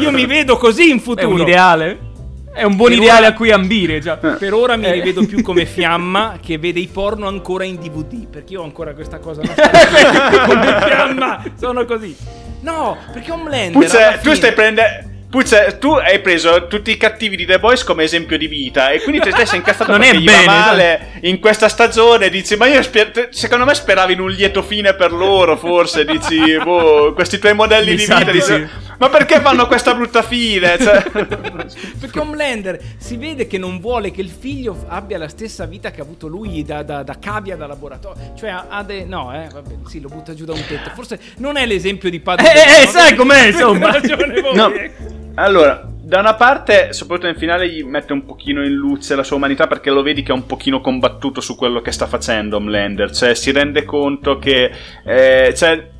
Io mi vedo così in È futuro. un ideale? È un buon Per ideale ora- a cui ambire, già. Per ora mi Eh. rivedo più come Fiamma che vede i porno ancora in DVD. Perché io ho ancora questa cosa [laughs] come Fiamma sono così. No, perché Homelander. Puzze, alla tu stai prendendo. Puzze, tu hai preso tutti i cattivi di The Boys come esempio di vita e quindi te te sei incazzato Non è perché gli bene, va male in questa stagione dici ma io sper- secondo me speravi in un lieto fine per loro forse dici boh questi tuoi modelli Mi di vita di dici, sì. Ma perché fanno questa brutta fine [laughs] Cioè- Perché Homelander si vede che non vuole che il figlio abbia la stessa vita che ha avuto lui da, da, da cavia da laboratorio. Cioè, ha, de- no, eh, vabbè, sì, lo butta giù da un tetto. Forse non è l'esempio di padre. Eh, eh, no? sai com'è, [laughs] insomma. Ragione voi, No. Allora, da una parte, soprattutto nel finale, gli mette un pochino in luce la sua umanità perché lo vedi che è un pochino combattuto su quello che sta facendo Homelander. Cioè, si rende conto che. eh, cioè,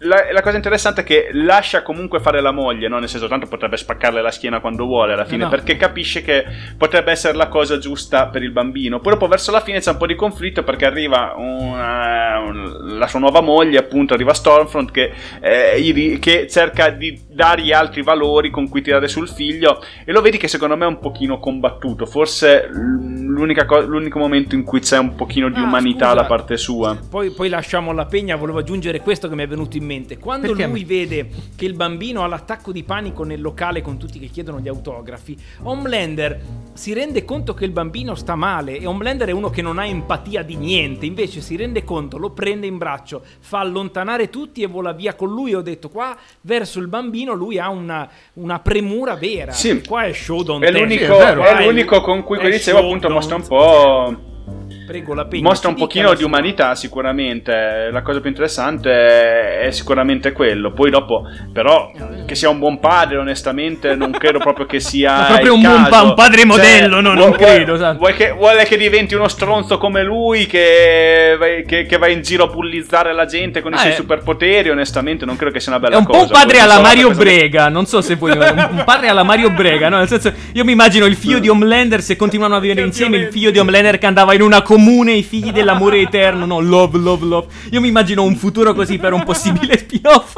la, la, cosa interessante è che lascia comunque fare la moglie, no? nel senso tanto potrebbe spaccarle la schiena quando vuole alla fine, no. perché capisce che potrebbe essere la cosa giusta per il bambino. Poi dopo verso la fine c'è un po' di conflitto perché arriva una, un, la sua nuova moglie, appunto, arriva Stormfront che, eh, che, cerca di dargli altri valori con cui tirare sul figlio e lo vedi che secondo me è un pochino combattuto, forse co- l'unico momento in cui c'è un pochino di ah, umanità scusa. da parte sua. Poi, poi lasciamo la pegna, volevo aggiungere questo che mi è venuto in mente. Quando Perché? lui vede che il bambino ha l'attacco di panico nel locale con tutti che chiedono gli autografi, Homelander si rende conto che il bambino sta male e Homelander è uno che non ha empatia di niente, invece si rende conto, lo prende in braccio, fa allontanare tutti e vola via con lui. Ho detto qua verso il bambino lui ha una, una premura vera. Sì. Qua è show don't è l'unico, è, è l'unico con cui, dicevo, appunto, mostra un po' Prego, la pegna. Mostra un pochino di umanità sicuramente, la cosa più interessante è sicuramente quello. Poi dopo, però, che sia un buon padre, onestamente, non credo proprio che sia... [laughs] proprio un, buon pa- un padre cioè, modello, no, non vuoi, credo. Vuoi, vuoi, che, vuole che diventi uno stronzo come lui, che, che, che, va in giro a bullizzare la gente con ah, i suoi eh. superpoteri, onestamente non credo che sia una bella cosa. È un po' un padre alla Mario Brega, che... non so se vuoi... un padre alla Mario Brega, no? Nel senso, io mi immagino il figlio di Homelander, se continuano a vivere insieme, il figlio di Homelander che andava in una comune i figli dell'amore eterno, no, love, love, love. Io mi immagino un futuro così per un possibile spin-off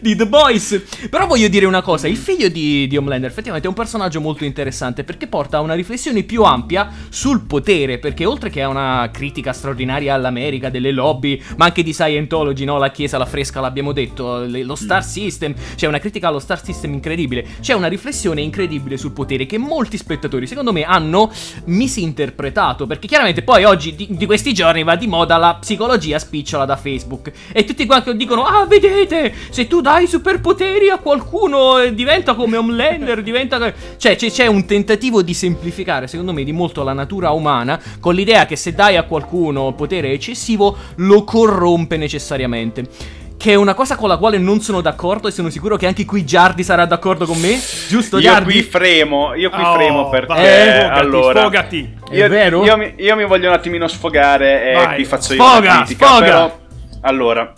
di The Boys. Però voglio dire una cosa, il figlio di, di Homelander effettivamente è un personaggio molto interessante perché porta a una riflessione più ampia sul potere, perché oltre che a una critica straordinaria all'America, delle lobby, ma anche di Scientology, no, la chiesa, la fresca, l'abbiamo detto, lo Star System, c'è una critica allo Star System incredibile, c'è una riflessione incredibile sul potere che molti spettatori, secondo me, hanno misinterpretato, perché chiaramente poi oggi di, di, questi giorni va di moda la psicologia spicciola da Facebook. E tutti quanti dicono: Ah, vedete, se tu dai superpoteri a qualcuno eh, diventa come Homelander, diventa. Cioè, c'è, c'è un tentativo di semplificare, secondo me, di molto la natura umana, con l'idea che se dai a qualcuno potere eccessivo, lo corrompe necessariamente che è una cosa con la quale non sono d'accordo e sono sicuro che anche qui Giardi sarà d'accordo con me. Giusto, Giardi? Io qui fremo, io qui oh, fremo perché eh, sfogati, allora sfogati. Io, è vero? Io mi, io mi, voglio un attimino sfogare e Vai. qui faccio sfoga, io una critica, sfoga. però allora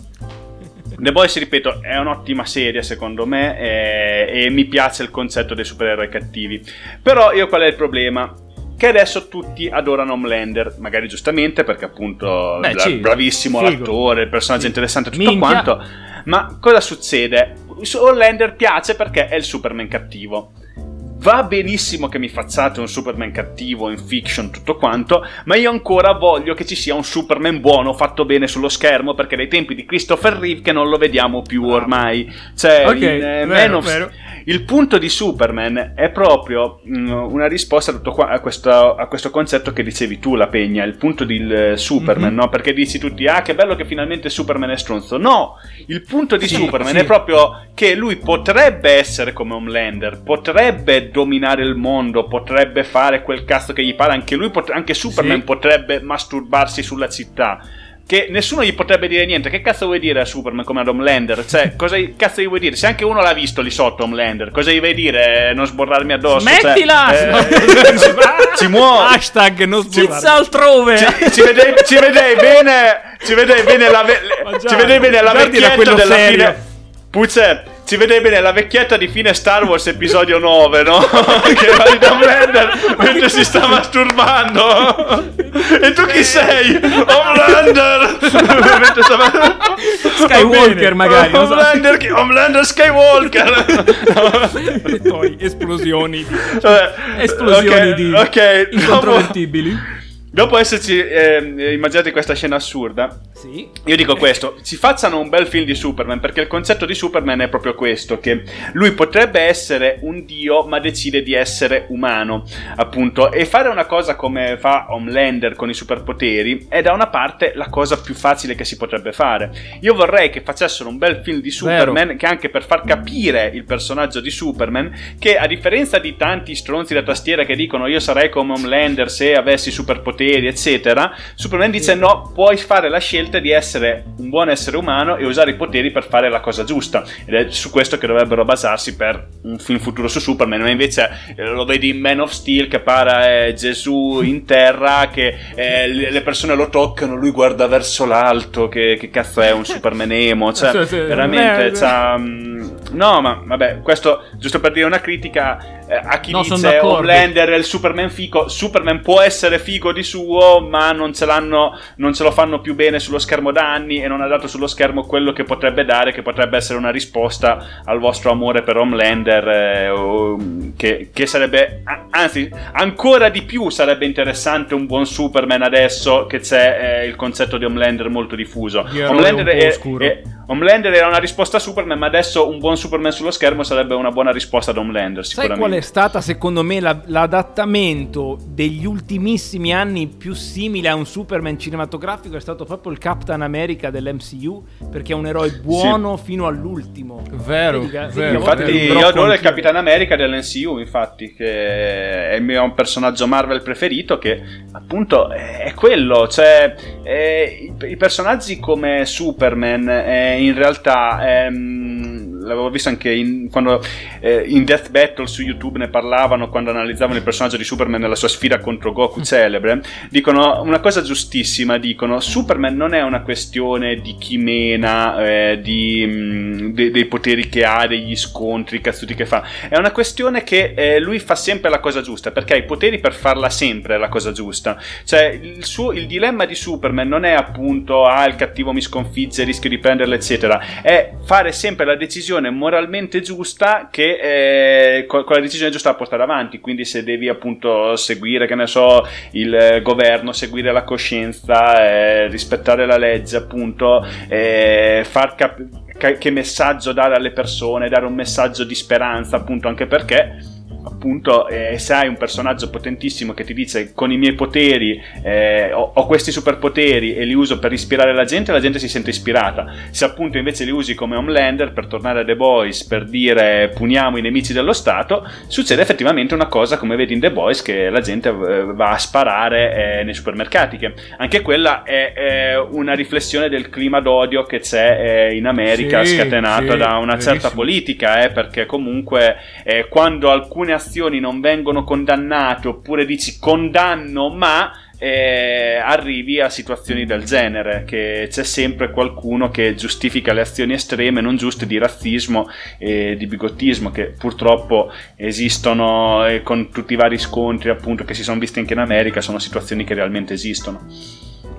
The Boys, ripeto, è un'ottima serie secondo me e, e mi piace il concetto dei supereroi cattivi. Però io qual è il problema? Che adesso tutti adorano Homelander, magari giustamente perché appunto Beh, bra- bravissimo Figo. l'attore, il personaggio Figo. interessante, tutto Minchia. quanto. Ma cosa succede? Homelander piace perché è il Superman cattivo. Va benissimo che mi facciate un Superman cattivo in fiction, tutto quanto, ma io ancora voglio che ci sia un Superman buono fatto bene sullo schermo, perché dai tempi di Christopher Reeve che non lo vediamo più ormai. Cioè, okay, in, eh, vero, of... vero. Il punto di Superman è proprio mm, una risposta a, questo, a, questo, concetto che dicevi tu, la Pegna, il punto di Superman, mm-hmm. no? Perché dici tutti, ah, che bello che finalmente Superman è stronzo. No, il punto di sì, Superman sì. è proprio che lui potrebbe essere come Homelander, potrebbe dominare il mondo, potrebbe fare quel cazzo che gli pare, anche lui, pot- anche Superman sì. potrebbe masturbarsi sulla città che nessuno gli potrebbe dire niente. Che cazzo vuoi dire a Superman come ad Homelander? Cioè, [laughs] cosa cazzo gli vuoi dire? Se anche uno l'ha visto lì sotto Homelander, cosa gli vuoi dire? Non sborrarmi addosso? Smettila! Cioè, eh, [laughs] [laughs] ci muovo. Hashtag non sborrarmi. altrove. Ci, ci, vedei bene. Ci vedei bene la, ve- ci vedei bene la vecchietta della serio. fine. Puzze, si vede bene la vecchietta di fine Star Wars episodio 9, no? [laughs] che va di Homelander mentre si sta masturbando. e tu chi sei? Homelander! Skywalker magari. Homelander, chi... Homelander Skywalker! [laughs] e poi esplosioni. Vabbè, esplosioni okay, di okay. incontrovertibili. Dopo esserci eh, immaginati questa scena assurda, sì. io dico questo: si facciano un bel film di Superman, perché il concetto di Superman è proprio questo: che lui potrebbe essere un dio, ma decide di essere umano, appunto. E fare una cosa come fa Homelander con i superpoteri è da una parte la cosa più facile che si potrebbe fare. Io vorrei che facessero un bel film di Superman, Vero. che anche per far capire il personaggio di Superman, che a differenza di tanti stronzi da tastiera che dicono io sarei come Homelander se avessi superpoteri poteri, eccetera, Superman dice no, puoi fare la scelta di essere un buon essere umano e usare i poteri per fare la cosa giusta. Ed è su questo che dovrebbero basarsi per un film futuro su Superman, ma invece eh, lo vedi in Man of Steel che pare eh, Gesù in terra, che eh, le persone lo toccano, lui guarda verso l'alto, che, che cazzo è un Superman emo, cioè [laughs] Sì, sì, veramente... c'ha, mm, no, ma vabbè, questo giusto per dire una critica eh, a chi No, dice. Homelander è il Superman figo, Superman può essere figo di suo, ma non ce l'hanno, non ce lo fanno più bene sullo schermo da anni e non ha dato sullo schermo quello che potrebbe dare, che potrebbe essere una risposta al vostro amore per Homelander, eh, che, che sarebbe, anzi, ancora di più sarebbe interessante un buon Superman adesso che c'è eh, il concetto di Homelander molto diffuso. Homelander è- oscuro. è- Homelander era una risposta a Superman, ma adesso un buon Superman sullo schermo sarebbe una buona risposta ad Homelander, Sai qual è stata secondo me la- l'adattamento degli ultimissimi anni più simile a un Superman cinematografico? È stato proprio il Captain America dell'MCU perché è un eroe buono fino all'ultimo. Vero, Vedi vero. vedi, Infatti, è un io adoro il. Capitan America dell'NCU, infatti, che è il mio personaggio Marvel preferito, che appunto è quello, cioè eh, i, i personaggi come Superman eh, in realtà ehm, l'avevo visto anche in, quando eh, in Death Battle su YouTube ne parlavano quando analizzavano il personaggio di Superman nella sua sfida contro Goku celebre, dicono una cosa giustissima, dicono Superman non è una questione di chi mena, eh, di, mh, de- dei poteri che ha, degli scontri, i cazzuti che fa, è una questione che eh, lui fa sempre la cosa giusta, perché ha i poteri per farla sempre la cosa giusta. Cioè il, suo, il dilemma di Superman non è appunto ah il cattivo mi sconfigge, rischio di prenderlo eccetera, è fare sempre la decisione moralmente giusta che eh, con decisione giusta da portare avanti, quindi se devi appunto seguire, che ne so, il governo, seguire la coscienza, eh, rispettare la legge, appunto, eh, far capire che messaggio dare alle persone, dare un messaggio di speranza, appunto, anche perché appunto eh, se hai un personaggio potentissimo che ti dice con i miei poteri eh, ho, ho questi superpoteri e li uso per ispirare la gente la gente si sente ispirata se appunto invece li usi come Homelander per tornare a The Boys per dire puniamo i nemici dello Stato succede effettivamente una cosa come vedi in The Boys che la gente eh, va a sparare eh, nei supermercati che anche quella è, è una riflessione del clima d'odio che c'è eh, in America Sì, scatenato sì, da una certa verissimo. politica eh, perché comunque quando alcune azioni non vengono condannate oppure dici condanno ma eh, arrivi a situazioni del genere che c'è sempre qualcuno che giustifica le azioni estreme non giuste di razzismo e di bigottismo che purtroppo esistono e con tutti i vari scontri appunto che si sono visti anche in America sono situazioni che realmente esistono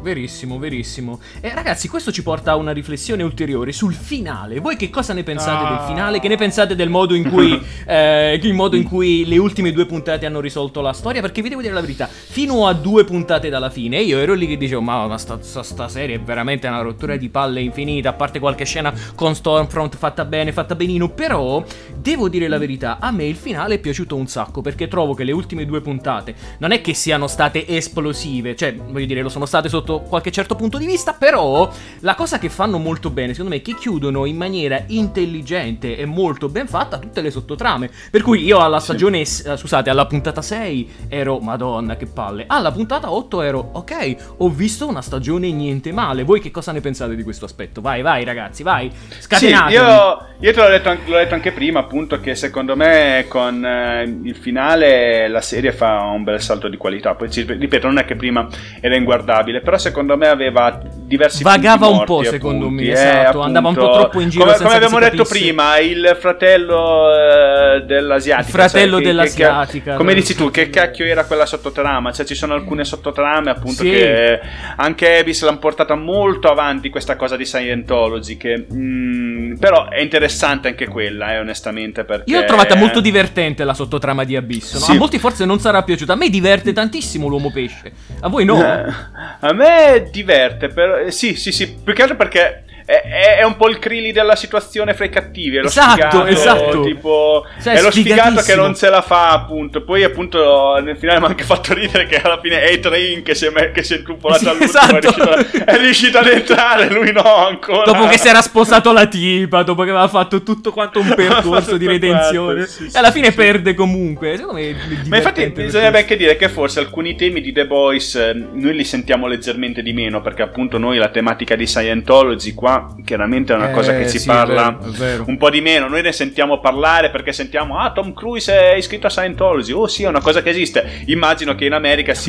Verissimo, verissimo. E ragazzi, questo ci porta a una riflessione ulteriore sul finale. Voi che cosa ne pensate del Ah. finale? Che ne pensate del modo in cui [laughs] eh, il modo in cui le ultime due puntate hanno risolto la storia? Perché vi devo dire la verità, fino a due puntate dalla fine, io ero lì che dicevo, ma, ma sta, sta- sta serie è veramente una rottura di palle infinita, a parte qualche scena con Stormfront fatta bene, fatta benino, però devo dire la verità, a me il finale è piaciuto un sacco perché trovo che le ultime due puntate non è che siano state esplosive, cioè voglio dire lo sono state sotto qualche certo punto di vista, però la cosa che fanno molto bene secondo me è che chiudono in maniera intelligente e molto ben fatta tutte le sottotrame. Per cui io alla stagione, eh, scusate, alla puntata 6 ero madonna che palle, alla puntata 8 ero ok, ho visto una stagione niente male. Voi che cosa ne pensate di questo aspetto? Vai, vai ragazzi, vai. Scatenatevi. Sì, io, io te l'ho detto, anche- l'ho detto anche prima, appunto, che secondo me con eh, il finale la serie fa un bel salto di qualità. Poi, ripeto, non è che prima era inguardabile, però secondo me aveva diversi Vagava punti un po', morti, secondo appunti, me, eh, esatto, appunto. andava un po' troppo in giro Come, come che abbiamo detto prima, il fratello eh, dell'asiatica. Il fratello che- che- dell'asiatica, che- come dici tu, che cacchio era quella sottotrama? Cioè, ci sono alcune sottotrame, appunto, Sì. che anche Abyss l'hanno portata molto avanti questa cosa di Scientology che mm, però è interessante anche quella eh, onestamente perché Io l'ho trovata molto divertente la sottotrama di Abyss. no? Sì. A molti forse non sarà piaciuta. A me diverte tantissimo l'uomo pesce. A voi no? Eh, [laughs] a me diverte però, eh, sì sì sì più che altro perché è, è un po' il Krillin della situazione fra i cattivi. È lo Esatto, sfigato, esatto. Tipo, Cioè, è lo sfigato che non se la fa, appunto. Poi, appunto, nel finale mi ha anche fatto ridere che alla fine è Train che si è, me- che si è intrappolato Sì, all'ultimo. esatto. È, riuscito è riuscito ad entrare, lui no, ancora. Dopo che si era sposato la tipa, dopo che aveva fatto tutto quanto un [laughs] percorso di redenzione. quanto, sì, e alla fine sì. perde comunque. Secondo me Ma infatti bisognerebbe anche dire che forse alcuni temi di The Boys eh, noi li sentiamo leggermente di meno perché appunto noi la tematica di Scientology qua chiaramente è una Eh, cosa che ci sì, parla è vero, è vero. un po' di meno, noi ne sentiamo parlare perché sentiamo ah Tom Cruise è iscritto a Scientology, oh sì è una cosa che esiste, immagino che in America [laughs]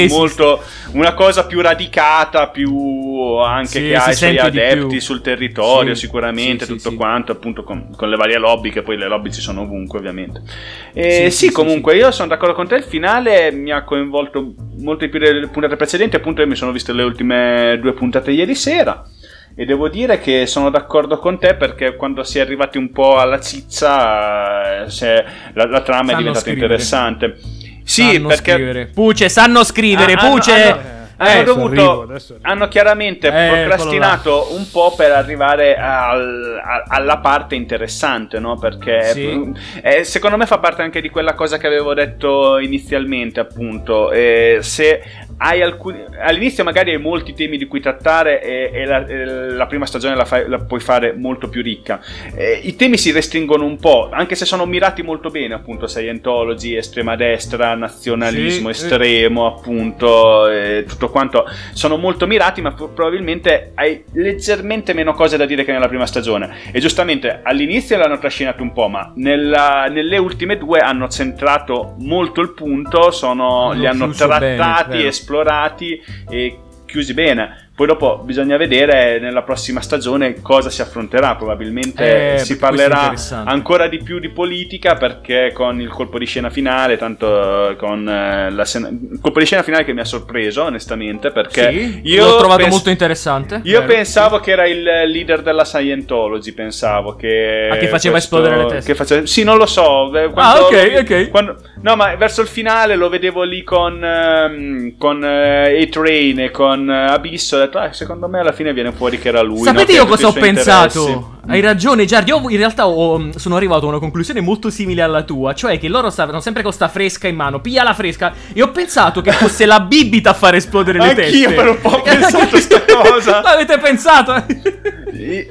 esiste. molto una cosa più radicata, più anche Sì, che ha si i suoi adepti sul territorio Sì, sicuramente, tutto quanto appunto con, con le varie lobby che poi le lobby ci sono ovunque ovviamente. E Sì, sì, comunque io sono d'accordo con te, il finale mi ha coinvolto molto di più delle puntate precedenti, appunto io mi sono viste le ultime due puntate ieri sera. E devo dire che sono d'accordo con te perché quando si è arrivati un po' alla cizza, eh, se- la, la trama è Sanno diventata scrivere. interessante. Sì, Sanno perché scrivere. Puce, sanno scrivere, Ah, hanno- Puce. hanno- hanno adesso dovuto- arrivo, arrivo. hanno chiaramente Eh, procrastinato un po' per arrivare al- a- alla parte interessante, no? Perché Sì. eh, secondo me fa parte anche di quella cosa che avevo detto inizialmente, appunto. Eh, se alcuni all'inizio magari hai molti temi di cui trattare e, e la, e la prima stagione la, fai- la puoi fare molto più ricca. Eh, I temi si restringono un po', anche se sono mirati molto bene, appunto, Scientology, estrema destra, nazionalismo Sì, estremo, appunto, e tutto quanto. Sono molto mirati, ma pro- probabilmente hai leggermente meno cose da dire che nella prima stagione. E giustamente all'inizio l'hanno trascinato un po', ma nella- nelle ultime due hanno centrato molto il punto, sono- li hanno chiuso bene, trattati, vero. Esplorati e chiusi bene. Poi dopo bisogna vedere nella prossima stagione cosa si affronterà. Probabilmente Eh, si questo parlerà ancora di più di politica perché con il colpo di scena finale, tanto eh, con eh, la scena- il colpo di scena finale che mi ha sorpreso onestamente perché Sì, io l'ho trovato pens- molto interessante. Io Vero. pensavo che era il leader della Scientology, pensavo che... Ah, che faceva esplodere le teste. Faceva- Sì, non lo so. eh, quando- Ah, ok, ok. quando- No, ma verso il finale lo vedevo lì con, ehm, con eh, A-Train e con Abisso. Detto, ah, secondo me alla fine viene fuori che era lui. no? Sapete Che io cosa ho pensato? interessi. Hai ragione, Giardi. Io in realtà ho- sono arrivato a una conclusione molto simile alla tua, cioè che loro stavano sempre con sta fresca in mano. Piglia la fresca. E ho pensato che fosse la bibita a far esplodere le teste. Anch'io per un po' ho [laughs] pensato sta cosa. [laughs] L'avete pensato? [laughs]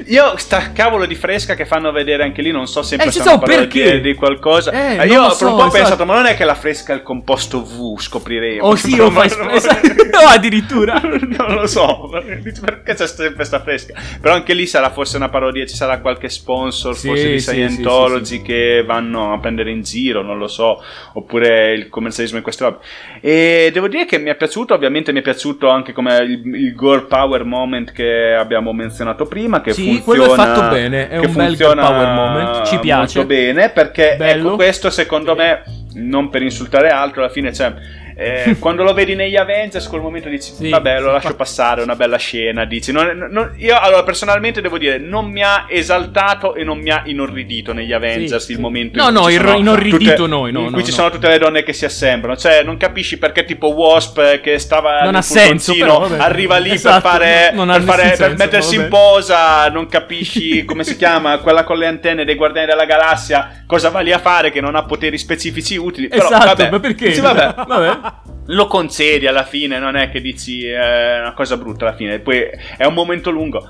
Io sta cavolo di fresca che fanno vedere anche lì, non so sempre Eh, se hanno so parlato perché. di, di qualcosa. Eh, Eh, io lo per so, un po' ho esatto. pensato, ma non è che la fresca è il composto V, scopriremo. Oh sì, o Ma- fai... [laughs] no, addirittura. [laughs] non lo so, perché c'è sempre sta fresca. Però anche lì sarà forse una parodia, ci sarà qualche sponsor Sì, forse di sì, Scientology sì, che vanno a prendere in giro, non lo so, oppure il commercialismo in queste robe. E devo dire che mi è piaciuto, ovviamente mi è piaciuto anche come il, il girl power moment che abbiamo menzionato prima, che Sì, funziona quello è fatto bene, è un bel power moment, ci piace. Molto bene, perché Bello. ecco questo secondo me, non per insultare altro, alla fine c'è... eh, quando lo vedi negli Avengers, quel momento dici, Sì, vabbè, lo sì, lascio fa- passare, è una bella scena. Dici, non- non- io allora personalmente devo dire, non mi ha esaltato e non mi ha inorridito negli Avengers Sì, il sì. momento No, in cui no, irro- sono inorridito tutte- noi, no, in no, cui ci no. sono tutte le donne che si assemblano. Cioè, non capisci perché tipo Wasp eh, che stava Non ha senso, però, vabbè. arriva lì Esatto, per fare, non per, fare- nessun per senso, mettersi in posa, non capisci [laughs] come si chiama quella con le antenne dei Guardiani della Galassia, cosa va lì a fare che non ha poteri specifici utili. Però, esatto, vabbè, ma perché? dici, vabbè, vabbè. Lo concedi alla fine, non è che dici è una cosa brutta alla fine, poi è un momento lungo.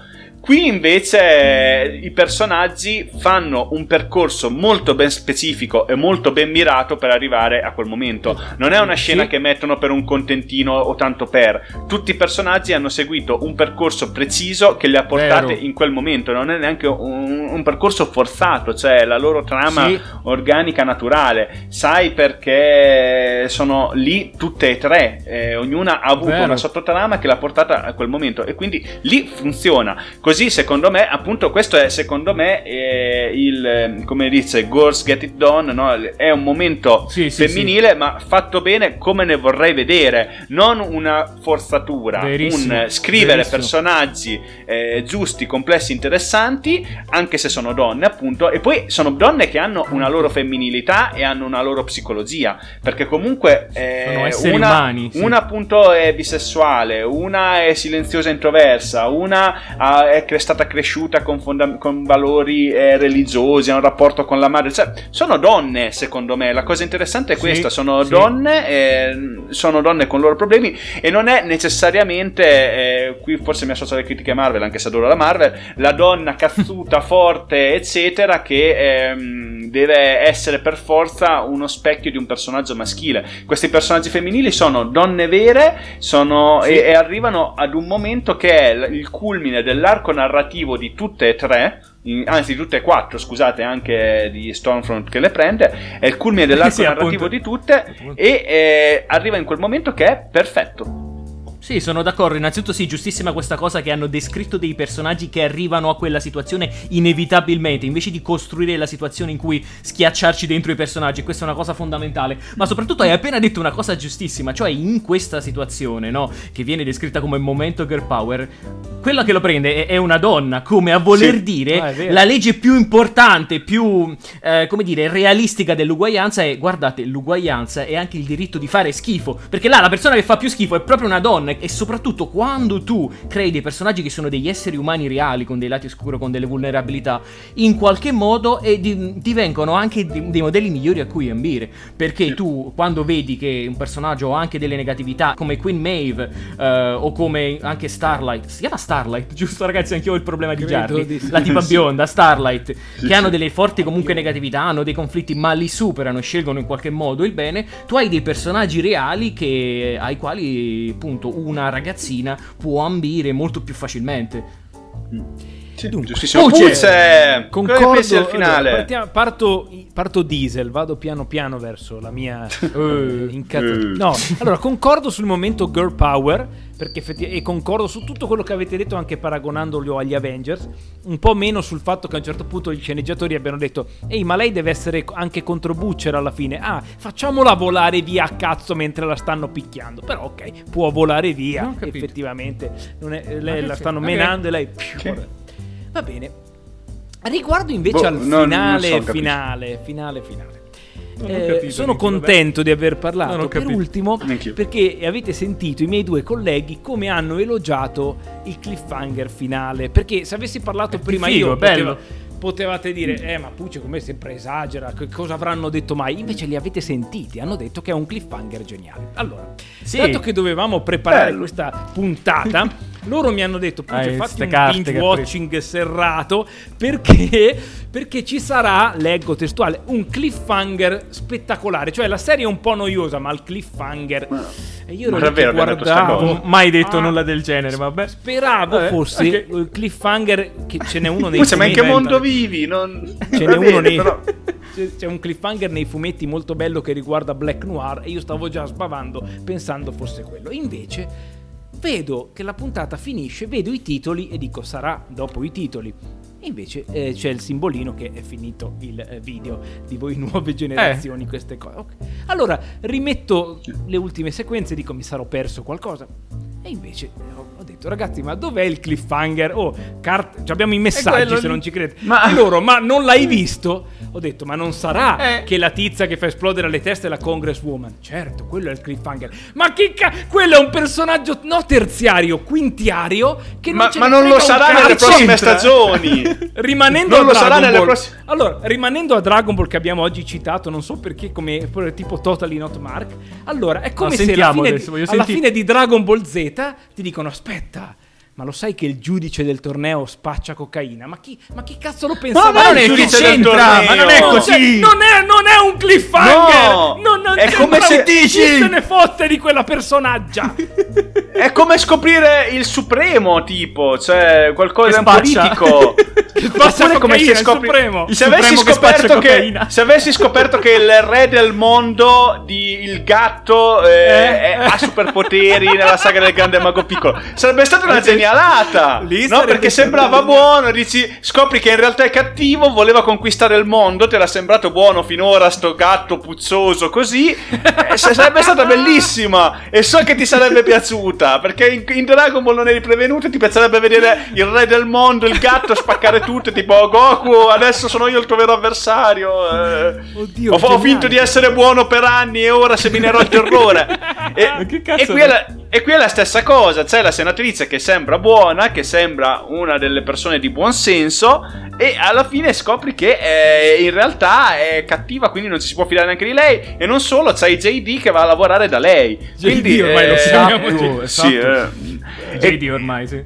Qui invece i personaggi fanno un percorso molto ben specifico e molto ben mirato per arrivare a quel momento. Non è una scena Sì. che mettono per un contentino o tanto per. Tutti i personaggi hanno seguito un percorso preciso che li ha portati in quel momento. Non è neanche un, un percorso forzato, cioè la loro trama Sì. organica naturale. Sai perché sono lì tutte e tre, eh, ognuna ha avuto Vero. una sottotrama che l'ha portata a quel momento e quindi lì funziona. Così secondo me, appunto questo è secondo me eh, il, come dice Girls Get It Done, no? è un momento Sì, sì, femminile ma fatto bene come ne vorrei vedere, non una forzatura, Verissimo, un scrivere verissimo. personaggi eh, giusti, complessi, interessanti, anche se sono donne appunto, e poi sono donne che hanno una loro femminilità e hanno una loro psicologia, perché comunque eh, una, umani, sì. una appunto è bisessuale, una è silenziosa e introversa, una ha- è è, stata cresciuta con, fonda- con valori eh, religiosi, ha un rapporto con la madre. Cioè, sono donne, secondo me. La cosa interessante è questa: sono sì. donne, eh, sono donne con i loro problemi e non è necessariamente, eh, qui forse mi associo alle critiche Marvel, anche se adoro la Marvel, la donna cazzuta, [laughs] forte, eccetera, che ehm, deve essere per forza uno specchio di un personaggio maschile. Questi personaggi femminili sono donne vere sono, Sì. e, e arrivano ad un momento che è il culmine dell'arco narrativo di tutte e tre. in- Anzi, di tutte e quattro, scusate, anche di Stormfront che le prende. È il culmine dell'arco [laughs] Sì, narrativo appunto. di tutte. E eh, arriva in quel momento che è perfetto. Sì, sono d'accordo. Innanzitutto, sì, giustissima questa cosa che hanno descritto dei personaggi che arrivano a quella situazione inevitabilmente, invece di costruire la situazione in cui schiacciarci dentro i personaggi. Questa è una cosa fondamentale. Ma soprattutto hai appena detto una cosa giustissima, cioè in questa situazione, no? Che viene descritta come momento girl power. Quella che lo prende è, una donna, come a voler Sì. dire Ah, la legge più importante, più, eh, come dire, realistica dell'uguaglianza è, guardate, l'uguaglianza è anche il diritto di fare schifo, perché là la persona che fa più schifo è proprio una donna e soprattutto quando tu crei dei personaggi che sono degli esseri umani reali, con dei lati oscuri, con delle vulnerabilità, in qualche modo eh, di- divengono anche di- dei modelli migliori a cui ambire, perché tu quando vedi che un personaggio ha anche delle negatività, come Queen Maeve eh, o come anche Starlight, si chiama Starlight, [laughs] giusto ragazzi, anche io ho il problema di Jarly, di la tipa [laughs] bionda, Starlight, che hanno delle forti comunque negatività, hanno dei conflitti, ma li superano e scelgono in qualche modo il bene. Tu hai dei personaggi reali che, ai quali, appunto, una ragazzina può ambire molto più facilmente. Sì, Dunque, giustissimo. Puce. Puce, cosa ne pensi del allora, finale? partiamo- parto, parto diesel, vado piano piano verso la mia [laughs] Eh, incazzatura. eh. No, allora concordo sul momento girl power perché effetti- e concordo su tutto quello che avete detto anche paragonandolo agli Avengers, un po' meno sul fatto che a un certo punto gli sceneggiatori abbiano detto "Ehi, ma lei deve essere anche contro Butcher alla fine". Ah, facciamola volare via a cazzo mentre la stanno picchiando. Però ok, può volare via, Non effettivamente. Non è- lei la stanno menando e lei Che- Va bene. Riguardo invece Boh, al non- non finale, so, finale, finale, finale. Eh, capito, sono neanch'io, contento di aver parlato per ultimo Neanch'io. perché avete sentito i miei due colleghi come hanno elogiato il cliffhanger finale. Perché se avessi parlato È prima figo, io, bello. poteva- potevate dire, eh, ma Pucci come sempre esagera, che cosa avranno detto mai? Invece li avete sentiti, hanno detto che è un cliffhanger geniale. Allora, Sì. dato che dovevamo preparare Bello. questa puntata, [laughs] loro mi hanno detto, Pucci, Ah, fatti un binge watching serrato perché, perché ci sarà, leggo testuale, un cliffhanger spettacolare. Cioè la serie è un po' noiosa, ma il cliffhanger... E io Non è vero, guardavo... Mai detto Ah. nulla del genere, vabbè. Speravo Vabbè, fosse ok. il cliffhanger che ce n'è uno nei Puce, ma in che mondo vivi? Non... Ce n'è bene, uno nei... però- [laughs] c'è- C'è un cliffhanger nei fumetti molto bello che riguarda Black Noir e io stavo già sbavando pensando fosse quello. Invece vedo che la puntata finisce, vedo i titoli e dico sarà dopo i titoli. Invece eh, c'è il simbolino che è finito il eh, video di voi [laughs] nuove generazioni, queste cose. Ok. Allora rimetto le ultime sequenze dico mi sarò perso qualcosa. E invece eh, ho detto ragazzi ma dov'è il cliffhanger? Oh, cart- abbiamo i messaggi se non ci credete. Ma- E loro ma non l'hai visto? Ho detto, ma non sarà Eh. che la tizia che fa esplodere le teste è la Congresswoman? Certo, quello è il cliffhanger. Ma che ca- quello è un personaggio no terziario, quintiario che non Ma, ma non lo sarà cazzo. nelle prossime stagioni. [laughs] Rimanendo Non a lo Dragon sarà nelle Ball. prossime- Allora, rimanendo a Dragon Ball che abbiamo oggi citato, non so perché come tipo Totally Not Mark. Allora, è come Ah, se alla, fine, adesso, voglio alla fine di Dragon Ball Z ti dicono "Aspetta, ma lo sai che il giudice del torneo spaccia cocaina? Ma chi, ma chi cazzo lo pensava? ma non è il che giudice del torneo. ma non è No, così. cioè, non, è, non è un cliffhanger! No, non, non è come se- un- Chi dici? se ne fotte di quella personaggia? [laughs] È come scoprire il supremo, tipo, cioè qualcosa Che di politico. [laughs] Che spaccia come se il scopri supremo. Se avessi che scoperto che cocaina. se avessi scoperto che il re del mondo di il gatto eh, Eh. è- ha superpoteri nella saga del grande mago piccolo sarebbe stata una genialata Lì no perché sembrava buono dici scopri che in realtà è cattivo voleva conquistare il mondo te l'ha sembrato buono finora sto gatto puzzoso così. [laughs] Eh, sarebbe stata bellissima e so che ti sarebbe piaciuta perché in, in Dragon Ball non eri prevenuto ti piacerebbe vedere il re del mondo il gatto spaccare tutto tipo "Oh, Goku adesso sono io il tuo vero avversario eh. Oddio, ho, ho finto di essere buono per anni e ora seminerò il terrore. [laughs] E, Ma che cazzo e qui, è? alla, E qui è la stessa cosa, c'è la senatrice che sembra buona, che sembra una delle persone di buon senso e alla fine scopri che eh, in realtà è cattiva, quindi non ci si può fidare neanche di lei e non solo, c'hai JD che va a lavorare da lei. Quindi ormai lo eh, chiamiamo esatto, sì, esatto. eh, JD ormai, sì. e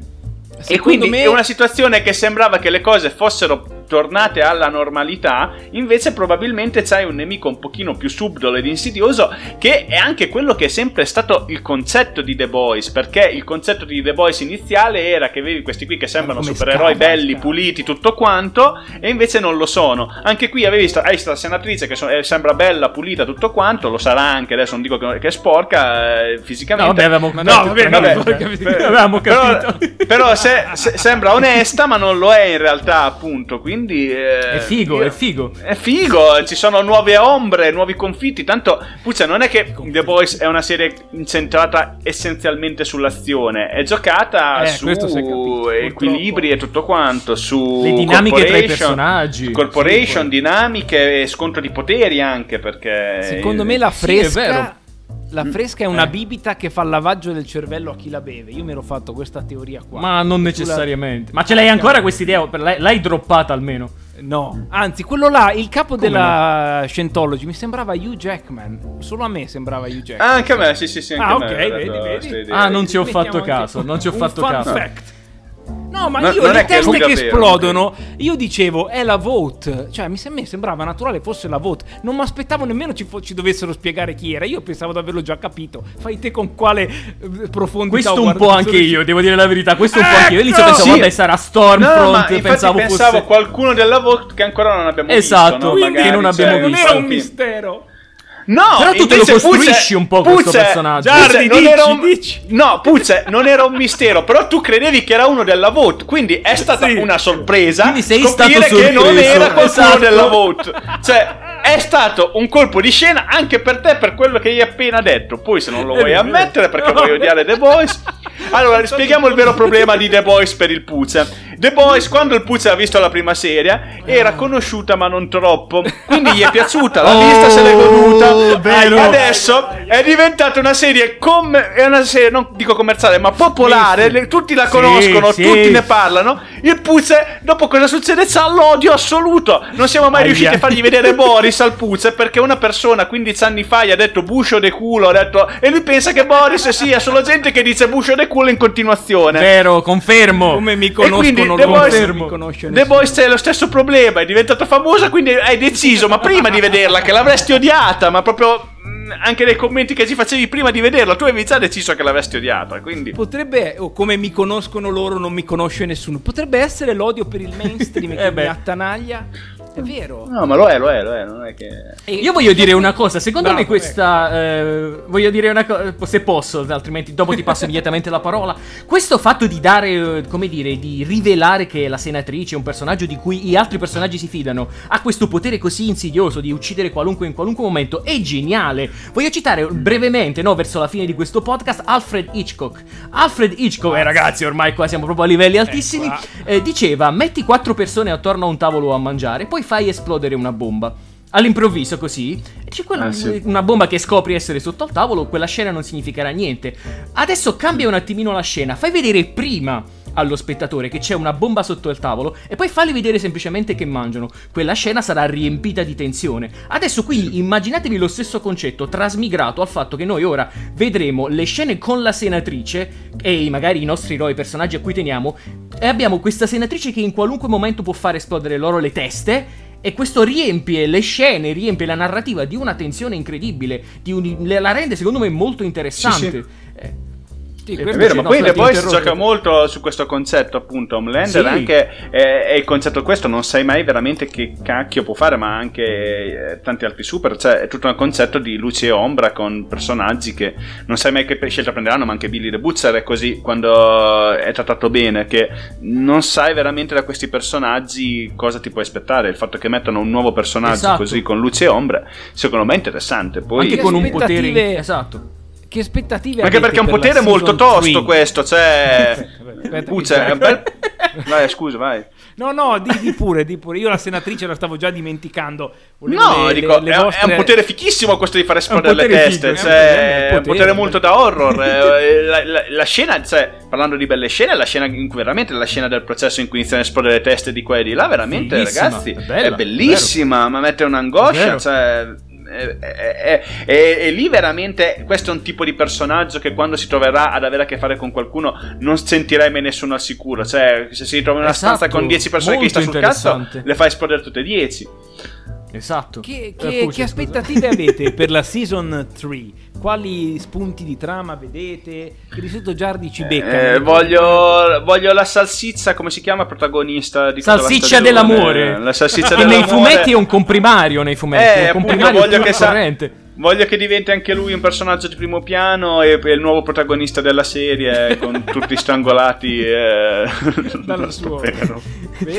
Secondo quindi me- è una situazione che sembrava che le cose fossero tornate alla normalità, invece probabilmente c'hai un nemico un pochino più subdolo ed insidioso, che è anche quello che è sempre stato il concetto di The Boys, perché il concetto di The Boys iniziale era che avevi questi qui che sembrano come supereroi scava, belli, scava. puliti, tutto quanto, e invece non lo sono. Anche qui avevi sta, hai sta senatrice che so- eh, sembra bella, pulita, tutto quanto, lo sarà anche, adesso non dico che, che è sporca eh, No, fisicamente. vabbè, avevamo no, vabbè, no, Vabbè, per- avevamo però- capito. Però, se- se- sembra onesta, ma non lo è in realtà, appunto. Quindi eh, È figo, io- è figo. È figo, ci sono nuove ombre, nuovi confitti. Tanto, Puccia, non è che The Boys è una serie incentrata essenzialmente sull'azione, è giocata Eh, su capito, equilibri e tutto quanto, su Le dinamiche tra i personaggi. corporation, Sì, dinamiche e scontro di poteri anche perché Secondo me la Sì, è vero. La fresca è una Eh. bibita che fa il lavaggio del cervello a chi la beve. Io mi ero fatto questa teoria qua. Ma non necessariamente. Ma ce l'hai ancora questa idea? L'hai, l'hai droppata almeno? No, anzi, quello là, il capo della Scientology mi sembrava Hugh Jackman. Solo a me sembrava Hugh Jackman. Ah, anche a me, sì, sì, sì. Anche Ah, a me ok, aveva vedi, vedi. Ah, non ci ho fatto caso, non ci ho fatto caso. fact. No, ma No, io non le che teste che davvero, esplodono, io dicevo è la vote. Cioè, mi, sem- mi sembrava naturale fosse la vote. Non mi aspettavo nemmeno ci, fo- ci dovessero spiegare chi era. Io pensavo di averlo già capito. Fai te con quale eh, profondità Questo un po' anche io, devo dire la verità. Questo un po' anche io. All'inizio Ecco! pensavo, Sì. vabbè, sarà No, Stormfront. ma infatti pensavo pensavo fosse. qualcuno della Vogue che ancora non abbiamo Esatto, visto. no? quindi Magari, non abbiamo cioè, Non visto. era un mistero. No, Però tu te lo costruisci Pucce- un po' questo Pucce- personaggio. Giardi, non dici, era un- dici. No, Puzze, non era un mistero, però tu credevi che era uno della Vote, quindi è stata Sì. una sorpresa Quindi sei scoprire stato che non era qualcuno Esatto. della Vote. Cioè, è stato un colpo di scena anche per te per quello che hai appena detto. Poi se non lo vuoi ammettere perché No. vuoi odiare The Boys. [laughs] Allora, spieghiamo il vero problema di The Boys per il Puzze. The Boys, quando il Puzze ha visto la prima serie, era conosciuta ma non troppo. Quindi gli è [laughs] piaciuta, l'ha Oh, vista, se l'è goduta. vero. Adesso è diventata una serie, com- è una serie, non dico commerciale, ma popolare. Sì, sì. tutti la conoscono, sì. tutti ne parlano. Il Puzze, dopo cosa succede? C'ha l'odio assoluto. Non siamo mai Aia. riusciti a fargli vedere [laughs] Boris al Puzze perché una persona 15 anni fa gli ha detto buscio de culo. Ha detto, e lui pensa che Boris sia solo gente che dice buscio de culo in continuazione. Vero, confermo. Come mi E quindi conoscono The loro, Boys- non mi conosce The. Boys c'è lo stesso problema, è diventata famosa, quindi hai deciso, ma prima di vederla, che l'avresti odiata, ma proprio mh, anche nei commenti che ci facevi prima di vederla, tu avevi già deciso che l'avresti odiata, quindi... Potrebbe, o come mi conoscono loro, non mi conosce nessuno. Potrebbe essere l'odio per il mainstream [laughs] Eh che beh. mi attanaglia. È vero. No, ma lo è, lo è, lo è, non è che... E- Io voglio dire una cosa, secondo Bravo, me questa... eh, voglio dire una cosa, se posso, altrimenti dopo ti passo [laughs] immediatamente la parola. Questo fatto di dare, eh, come dire, di rivelare che la senatrice è un personaggio di cui gli altri personaggi si fidano, ha questo potere così insidioso di uccidere qualunque in qualunque momento, è geniale. Voglio citare brevemente, no, verso la fine di questo podcast, Alfred Hitchcock. Alfred Hitchcock, eh ragazzi, ormai qua siamo proprio a livelli altissimi, Eccola. eh, diceva, metti quattro persone attorno a un tavolo a mangiare, poi fai esplodere una bomba. All'improvviso così, c'è quella- Ah, sì. una bomba che scopri essere sotto al tavolo, quella scena non significherà niente. Adesso cambia un attimino la scena, fai vedere prima allo spettatore che c'è una bomba sotto il tavolo e poi falli vedere semplicemente che mangiano. Quella scena sarà riempita di tensione. Adesso quindi immaginatevi lo stesso concetto trasmigrato al fatto che noi ora vedremo le scene con la senatrice e magari i nostri eroi, personaggi a cui teniamo e abbiamo questa senatrice che in qualunque momento può fare esplodere loro le teste e questo riempie le scene, riempie la narrativa di una tensione incredibile, di un- la rende secondo me molto interessante. Sì, Eh, Sì, È vero, ma no, poi Boys interrompo. gioca molto su questo concetto, appunto. Homelander Sì. anche eh, è il concetto questo, non sai mai veramente che cacchio può fare, ma anche eh, tanti altri super. Cioè, è tutto un concetto di luce e ombra con personaggi che non sai mai che scelta prenderanno, ma anche Billy the Butcher è così quando è trattato bene, che non sai veramente da questi personaggi cosa ti puoi aspettare. Il fatto che mettano un nuovo personaggio Esatto. così con luce e ombra, secondo me è interessante. Poi anche che con un potere esatto. Che aspettative anche perché è un per potere molto tosto three? questo, cioè... [laughs] Aspetta, è un bel... Vai, scusa, vai. No, no, di, di pure, di pure. Io la senatrice la stavo già dimenticando. Volevo No, le- dico, le- le è, vostre- è un potere fichissimo questo di fare esplodere le potere teste. figo, cioè, è è un un potere, potere. molto da horror. eh, la, la- la scena, cioè, parlando di belle scene, la scena in cui veramente la scena del processo in cui iniziano a esplodere le teste di qua e di là, veramente, Bellissima, ragazzi, è bella, è bellissima. Ma mette un'angoscia, cioè. E, e- e- e lì veramente questo è un tipo di personaggio che quando si troverà ad avere a che fare con qualcuno non sentirei mai nessuno al sicuro. Cioè se si trova in una Esatto, stanza con 10 persone che gli sta sul cazzo le fa esplodere tutte e 10 Esatto. Che, Eh, che- Pucci, che aspettative [laughs] avete per la season 3? Quali spunti di trama vedete? Che di solito Giardi ci becca. Eh, voglio, voglio la salsiccia, come si chiama, protagonista di Salsiccia dell'amore. La salsiccia Che [laughs] nei dell'amore. fumetti è un comprimario nei fumetti, Eh, è un appunto, comprimario voglio che sa-. Voglio che diventi anche lui un personaggio di primo piano e, e il nuovo protagonista della serie con tutti [laughs] strangolati eh, Dal suo.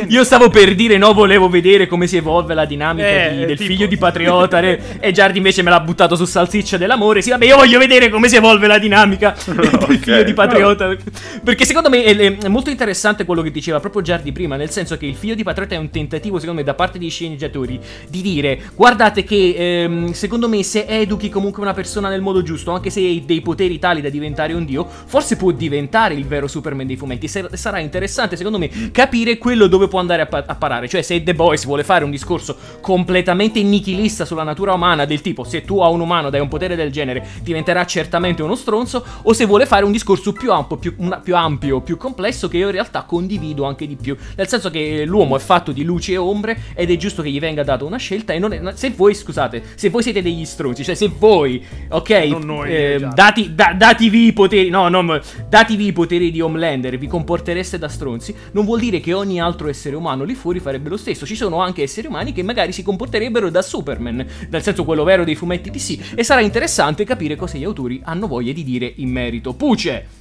Io stavo per dire no, volevo vedere come si evolve la dinamica Eh, di- del tipo- figlio di Patriota re- [laughs] e Giardi invece me l'ha buttato su salsiccia dell'amore. Sì, vabbè, io voglio vedere come si evolve la dinamica [laughs] del Ok. figlio di Patriota. Perché secondo me è, è molto interessante quello che diceva proprio Giardi prima, nel senso che il figlio di Patriota è un tentativo, secondo me, da parte dei sceneggiatori di dire guardate che ehm, secondo me se educhi comunque una persona nel modo giusto, anche se hai dei poteri tali da diventare un dio, forse può diventare il vero Superman dei fumetti. Sarà interessante, secondo me, capire quello dove può andare a, pa- a parare. Cioè, se The Boys vuole fare un discorso completamente nichilista sulla natura umana, del tipo se tu a un umano dai un potere del genere, diventerà certamente uno stronzo, o se vuole fare un discorso più ampio, più, una- più ampio, più complesso, che io in realtà condivido anche di più. Nel senso che l'uomo è fatto di luci e ombre ed è giusto che gli venga data una scelta. E non è, se voi, scusate, se voi siete degli stronzi, cioè se voi, ok, noi, eh, eh, dati, da- dativi i poteri, no, no, dativi i poteri di Homelander, vi comportereste da stronzi, non vuol dire che ogni altro essere umano lì fuori farebbe lo stesso. Ci sono anche esseri umani che magari si comporterebbero da Superman, nel senso quello vero dei fumetti DC. E sarà interessante capire cosa gli autori hanno voglia di dire in merito. Puce!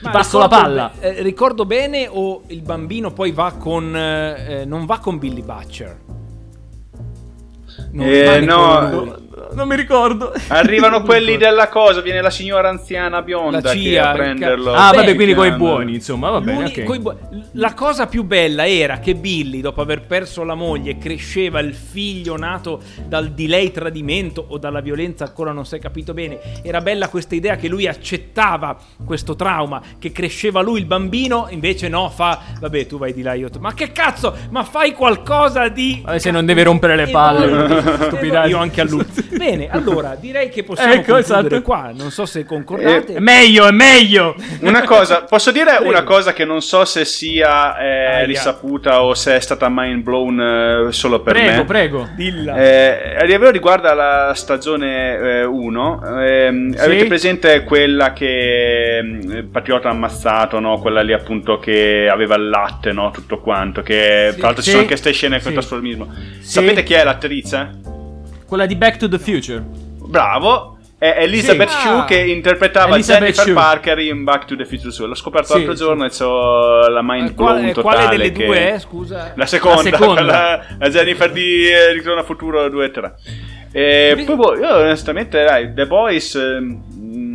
Ti passo la palla. eh, ricordo bene o il bambino poi va con... eh, eh, non va con Billy Butcher? Non Eh, no, lui. Non mi ricordo. Arrivano quelli della cosa, viene la signora anziana bionda La che CIA, a prenderlo. Ah, Beh, vabbè, quindi coi buoni, insomma, va bene, L'uni- ok. coi bu- La cosa più bella era che Billy, dopo aver perso la moglie, cresceva il figlio nato dal di lei tradimento o dalla violenza, ancora non si è capito bene. Era bella questa idea che lui accettava questo trauma, che cresceva lui il bambino, invece no, fa, vabbè, tu vai di là, io... t- Ma che cazzo? Ma fai qualcosa di... Vabbè, se non deve rompere le palle, [laughs] voi- stupidaggine. Io anche a lui. [laughs] Bene, allora, direi che possiamo Ecco, concludere esatto. qua. Non so se concordate. È meglio, è meglio. [laughs] Una cosa, posso dire Prego. una cosa che non so se sia eh, risaputa o se è stata mind blown eh, solo per Prego, me. prego. Dilla. Eh, livello riguarda la stagione 1, avete presente quella che ehm, Patriota ha ammazzato, no? quella lì appunto che aveva il latte, no? tutto quanto, che Sì. tra l'altro ci Sì. sono anche queste scene con Sì. il trasformismo. Sì. Sapete chi è l'attrice? Quella di Back to the Future. Bravo! È Elizabeth Sì. Shue Ah. che interpretava Elizabeth Jennifer Shue. Parker in Back to the Future 2. L'ho scoperto Sì, l'altro sì. giorno e so la mind Eh, blown quale, totale. quale delle che- due è? Scusa. La seconda, La seconda. [laughs] la Jennifer di eh, Ritorno a Futuro 2 e 3. E poi boh, io onestamente, dai, The Boys.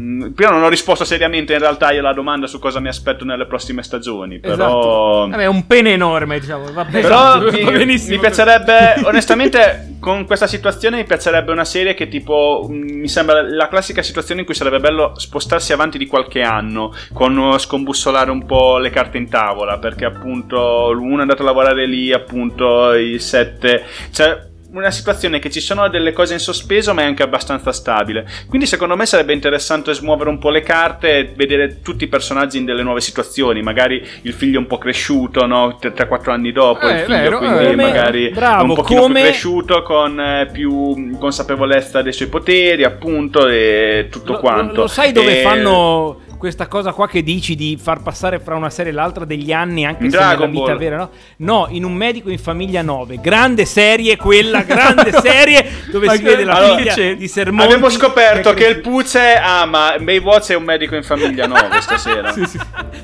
Ehm, prima non ho risposto seriamente in realtà io alla domanda su cosa mi aspetto nelle prossime stagioni. Però. Esatto. Vabbè, è un pene enorme, diciamo. Vabbè, Però [laughs] esatto, mi, va mi piacerebbe, onestamente, con questa situazione mi piacerebbe una serie che tipo, mh, mi sembra la classica situazione in cui sarebbe bello spostarsi avanti di qualche anno, con scombussolare un po' le carte in tavola, perché appunto l'uno è andato a lavorare lì, appunto il 7, cioè una situazione che ci sono delle cose in sospeso ma è anche abbastanza stabile. Quindi secondo me sarebbe interessante smuovere un po' le carte e vedere tutti i personaggi in delle nuove situazioni. Magari il figlio un po' cresciuto no? 3-4 anni dopo Eh, il figlio vero, quindi eh, magari bravo, un pochino come- più cresciuto con eh, più consapevolezza dei suoi poteri appunto e tutto Lo- quanto. Lo, lo sai dove E- fanno questa cosa qua che dici di far passare fra una serie e l'altra degli anni anche In se nella Dragon vita Ball. vera, no? No, in un medico in famiglia 9. Grande serie quella, grande [laughs] serie dove Ma si che- vede la allora, figlia c'è? di Sermonti. Abbiamo scoperto che il è Puce ama Baywatch è un medico in famiglia 9 stasera. [laughs] Sì, sì.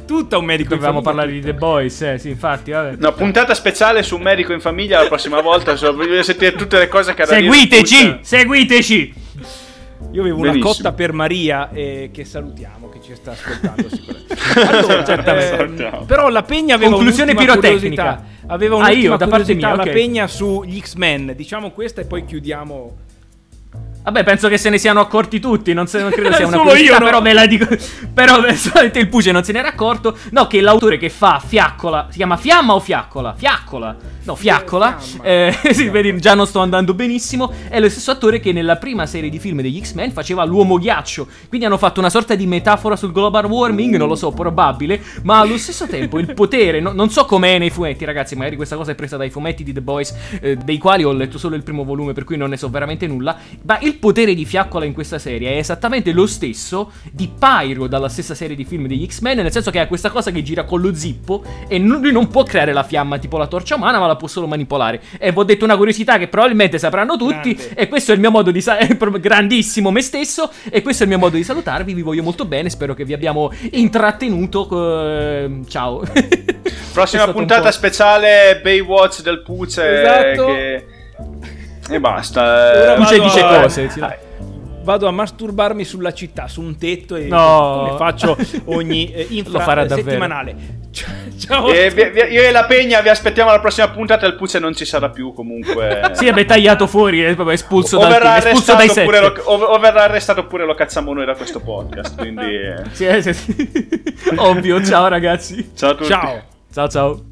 tutta un medico in Dovevamo famiglia. parlare di The Boys, eh, sì, infatti, vabbè. No, puntata speciale su un medico in famiglia la prossima volta. so- Voglio sentire tutte le cose che ha da il Seguiteci, seguiteci. Io avevo una Benissimo. cotta per Maria eh, che salutiamo, che ci sta ascoltando sicuramente. [laughs] Allora, Certamente. ehm, Salutiamo. però la Pegna aveva Conclusione pirotecnica. Aveva Ah, un'ultima io, da parte mia, la. Pegna sugli X-Men. Diciamo questa e poi chiudiamo. Vabbè, penso che se ne siano accorti tutti. Non, se- non credo [laughs] sia una curiosità, no? però ve la dico. [laughs] Però [laughs] solamente il Puce non se n'era accorto. No, che l'autore che fa Fiaccola. Si chiama Fiamma o Fiaccola? Fiaccola. No, Fiaccola. Eh, sì, vedi, già non sto andando benissimo. È lo stesso attore che nella prima serie di film degli X-Men faceva l'uomo ghiaccio. Quindi hanno fatto una sorta di metafora sul global warming. Non lo so, probabile. Ma allo stesso tempo il potere. no- non so com'è nei fumetti, ragazzi. Magari questa cosa è presa dai fumetti di The Boys. eh, dei quali ho letto solo il primo volume, per cui non ne so veramente nulla. Ma il potere di Fiaccola in questa serie è esattamente lo stesso di Pyro dalla stessa serie di film degli X-Men. Nel senso che ha questa cosa che gira con lo zippo. E lui non può creare la fiamma tipo la torcia umana, ma la può solo manipolare. E vi ho detto una curiosità che probabilmente sapranno tutti. Grande. E questo è il mio modo di. sa- grandissimo me stesso. E questo è il mio modo di salutarvi. Vi voglio molto bene. Spero che vi abbiamo intrattenuto. eh, ciao. Prossima puntata speciale Baywatch del Puce. Esatto. che- E basta. Eh. Vado dice a- cose. Dai. Vado a masturbarmi sulla città, su un tetto e No. come faccio ogni eh, infra davvero. settimanale. [laughs] Ciao. E vi- vi- io e la Pegna vi aspettiamo alla prossima puntata. Il Puce non ci sarà più comunque. [laughs] Sì, è tagliato fuori. È proprio espulso, o dal verrà, team, espulso dai arrestato set. oppure lo, o, o verrà arrestato oppure lo cazziamo noi da questo podcast. Quindi, [laughs] eh. Sì, eh, sì, sì. Ovvio, ciao ragazzi. ciao a tutti. Ciao. Ciao ciao.